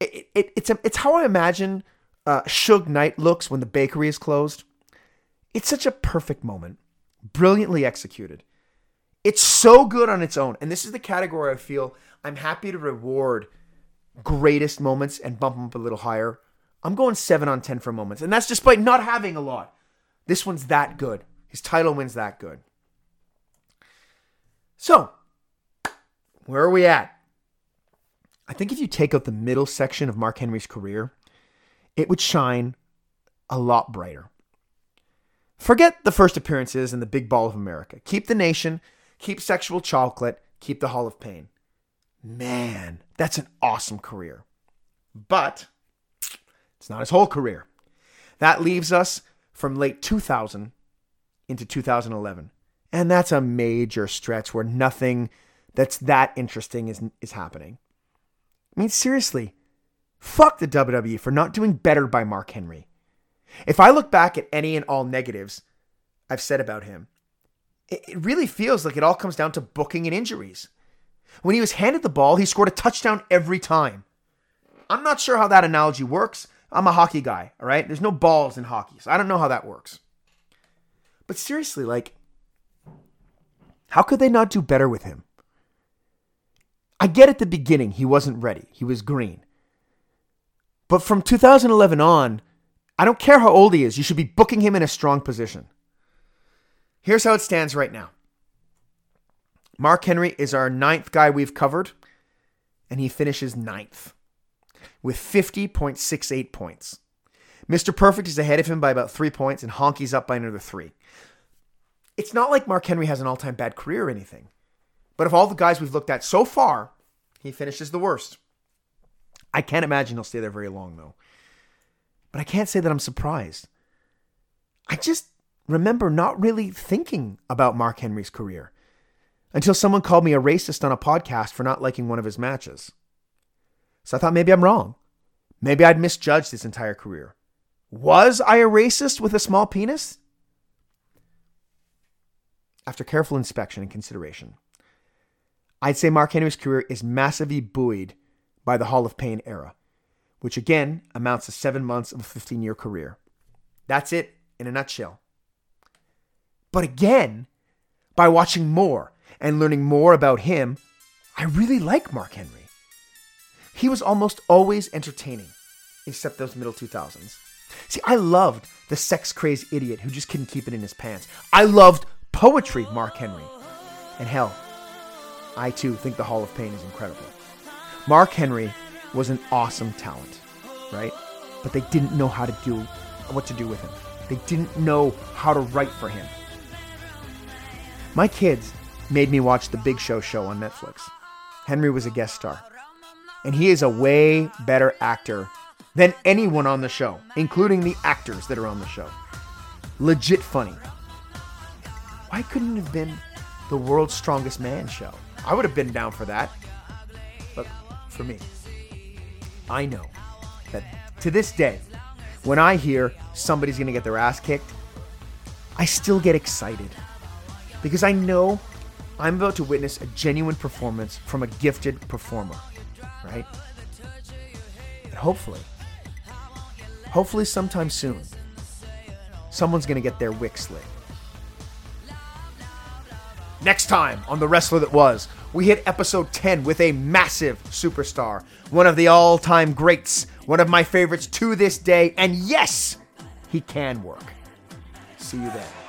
It, it, it's, a, it's how I imagine uh, Suge Knight looks when the bakery is closed. It's such a perfect moment, brilliantly executed. It's so good on its own. And this is the category I feel I'm happy to reward greatest moments and bump them up a little higher. I'm going 7 on 10 for moments. And that's despite not having a lot. This one's that good. His title wins that good. So, where are we at? I think if you take out the middle section of Mark Henry's career, it would shine a lot brighter. Forget the first appearances and the big ball of America. Keep the nation, keep sexual chocolate, keep the Hall of Pain. Man, that's an awesome career. But it's not his whole career. That leaves us from late 2000 into 2011. And that's a major stretch where nothing that's that interesting is, is happening. I mean, seriously, fuck the WWE for not doing better by Mark Henry. If I look back at any and all negatives I've said about him, it, really feels like it all comes down to booking and injuries. When he was handed the ball, he scored a touchdown every time. I'm not sure how that analogy works. I'm a hockey guy, all right? There's no balls in hockey, so I don't know how that works. But seriously, like, how could they not do better with him? I get at the beginning he wasn't ready. He was green. But from 2011 on, I don't care how old he is, you should be booking him in a strong position. Here's how it stands right now Mark Henry is our ninth guy we've covered, and he finishes ninth with 50.68 points. Mr. Perfect is ahead of him by about three points, and Honky's up by another three. It's not like Mark Henry has an all time bad career or anything. But of all the guys we've looked at so far, he finishes the worst. I can't imagine he'll stay there very long, though. But I can't say that I'm surprised. I just remember not really thinking about Mark Henry's career until someone called me a racist on a podcast for not liking one of his matches. So I thought maybe I'm wrong. Maybe I'd misjudged his entire career. Was I a racist with a small penis? after careful inspection and consideration, I'd say Mark Henry's career is massively buoyed by the Hall of Pain era, which again amounts to seven months of a 15 year career. That's it in a nutshell. But again, by watching more and learning more about him, I really like Mark Henry. He was almost always entertaining, except those middle 2000s. See, I loved the sex crazed idiot who just couldn't keep it in his pants. I loved poetry, Mark Henry. And hell, I too think the Hall of Pain is incredible. Mark Henry was an awesome talent, right? But they didn't know how to do what to do with him. They didn't know how to write for him. My kids made me watch the Big Show show on Netflix. Henry was a guest star. And he is a way better actor than anyone on the show, including the actors that are on the show. Legit funny. Why couldn't it have been the world's strongest man show? I would have been down for that. Look, for me, I know that to this day, when I hear somebody's gonna get their ass kicked, I still get excited because I know I'm about to witness a genuine performance from a gifted performer, right? And hopefully, hopefully sometime soon, someone's gonna get their wick slit. Next time on The Wrestler That Was, we hit episode 10 with a massive superstar, one of the all time greats, one of my favorites to this day, and yes, he can work. See you then.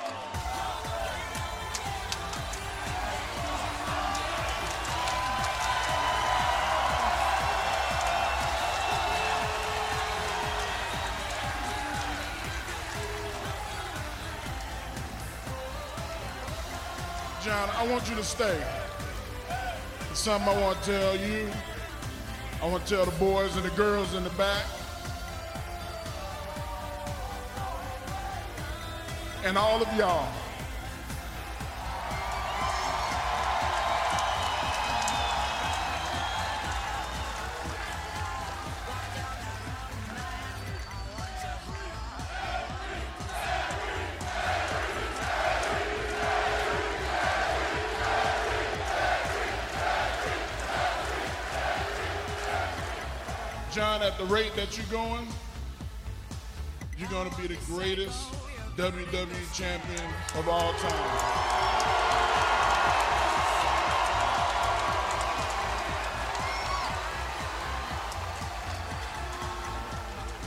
I want you to stay. There's something I want to tell you. I want to tell the boys and the girls in the back. And all of y'all. At the rate that you're going, you're going to be the greatest WWE champion of all time.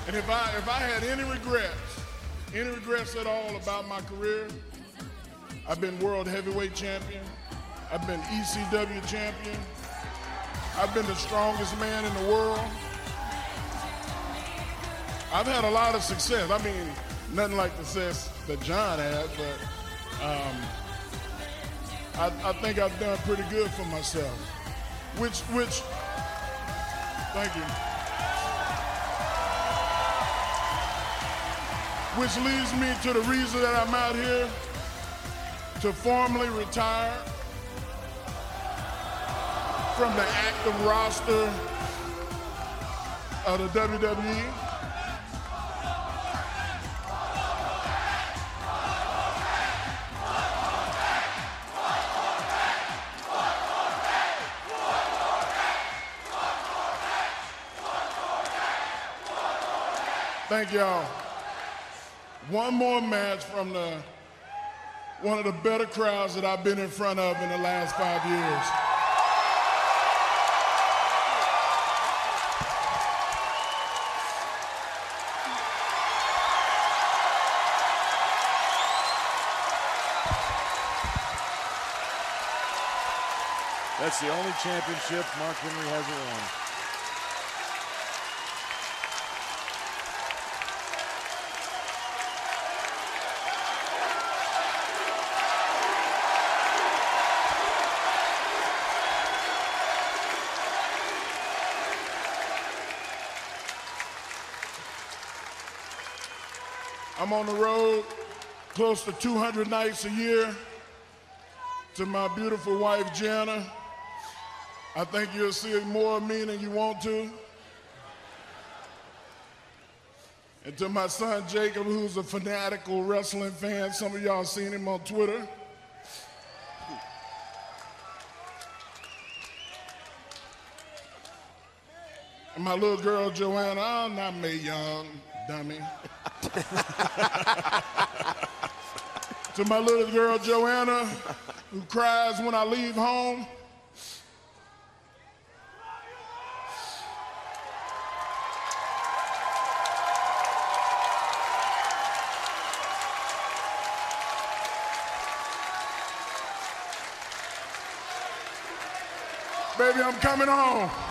And if I if I had any regrets, any regrets at all about my career, I've been world heavyweight champion. I've been ECW champion. I've been the strongest man in the world. I've had a lot of success. I mean, nothing like the success that John had, but um, I, I think I've done pretty good for myself. Which, which, thank you. Which leads me to the reason that I'm out here to formally retire from the active roster of the. WWE. Thank y'all. One more match from the one of the better crowds that I've been in front of in the last five years. That's the only championship Mark Henry hasn't won. I'm on the road close to 200 nights a year. To my beautiful wife, Jana, I think you'll see more of me than you want to. And to my son, Jacob, who's a fanatical wrestling fan. Some of y'all seen him on Twitter. And my little girl, Joanna, I'm not me, young dummy. to my little girl Joanna, who cries when I leave home. Baby, I'm coming home.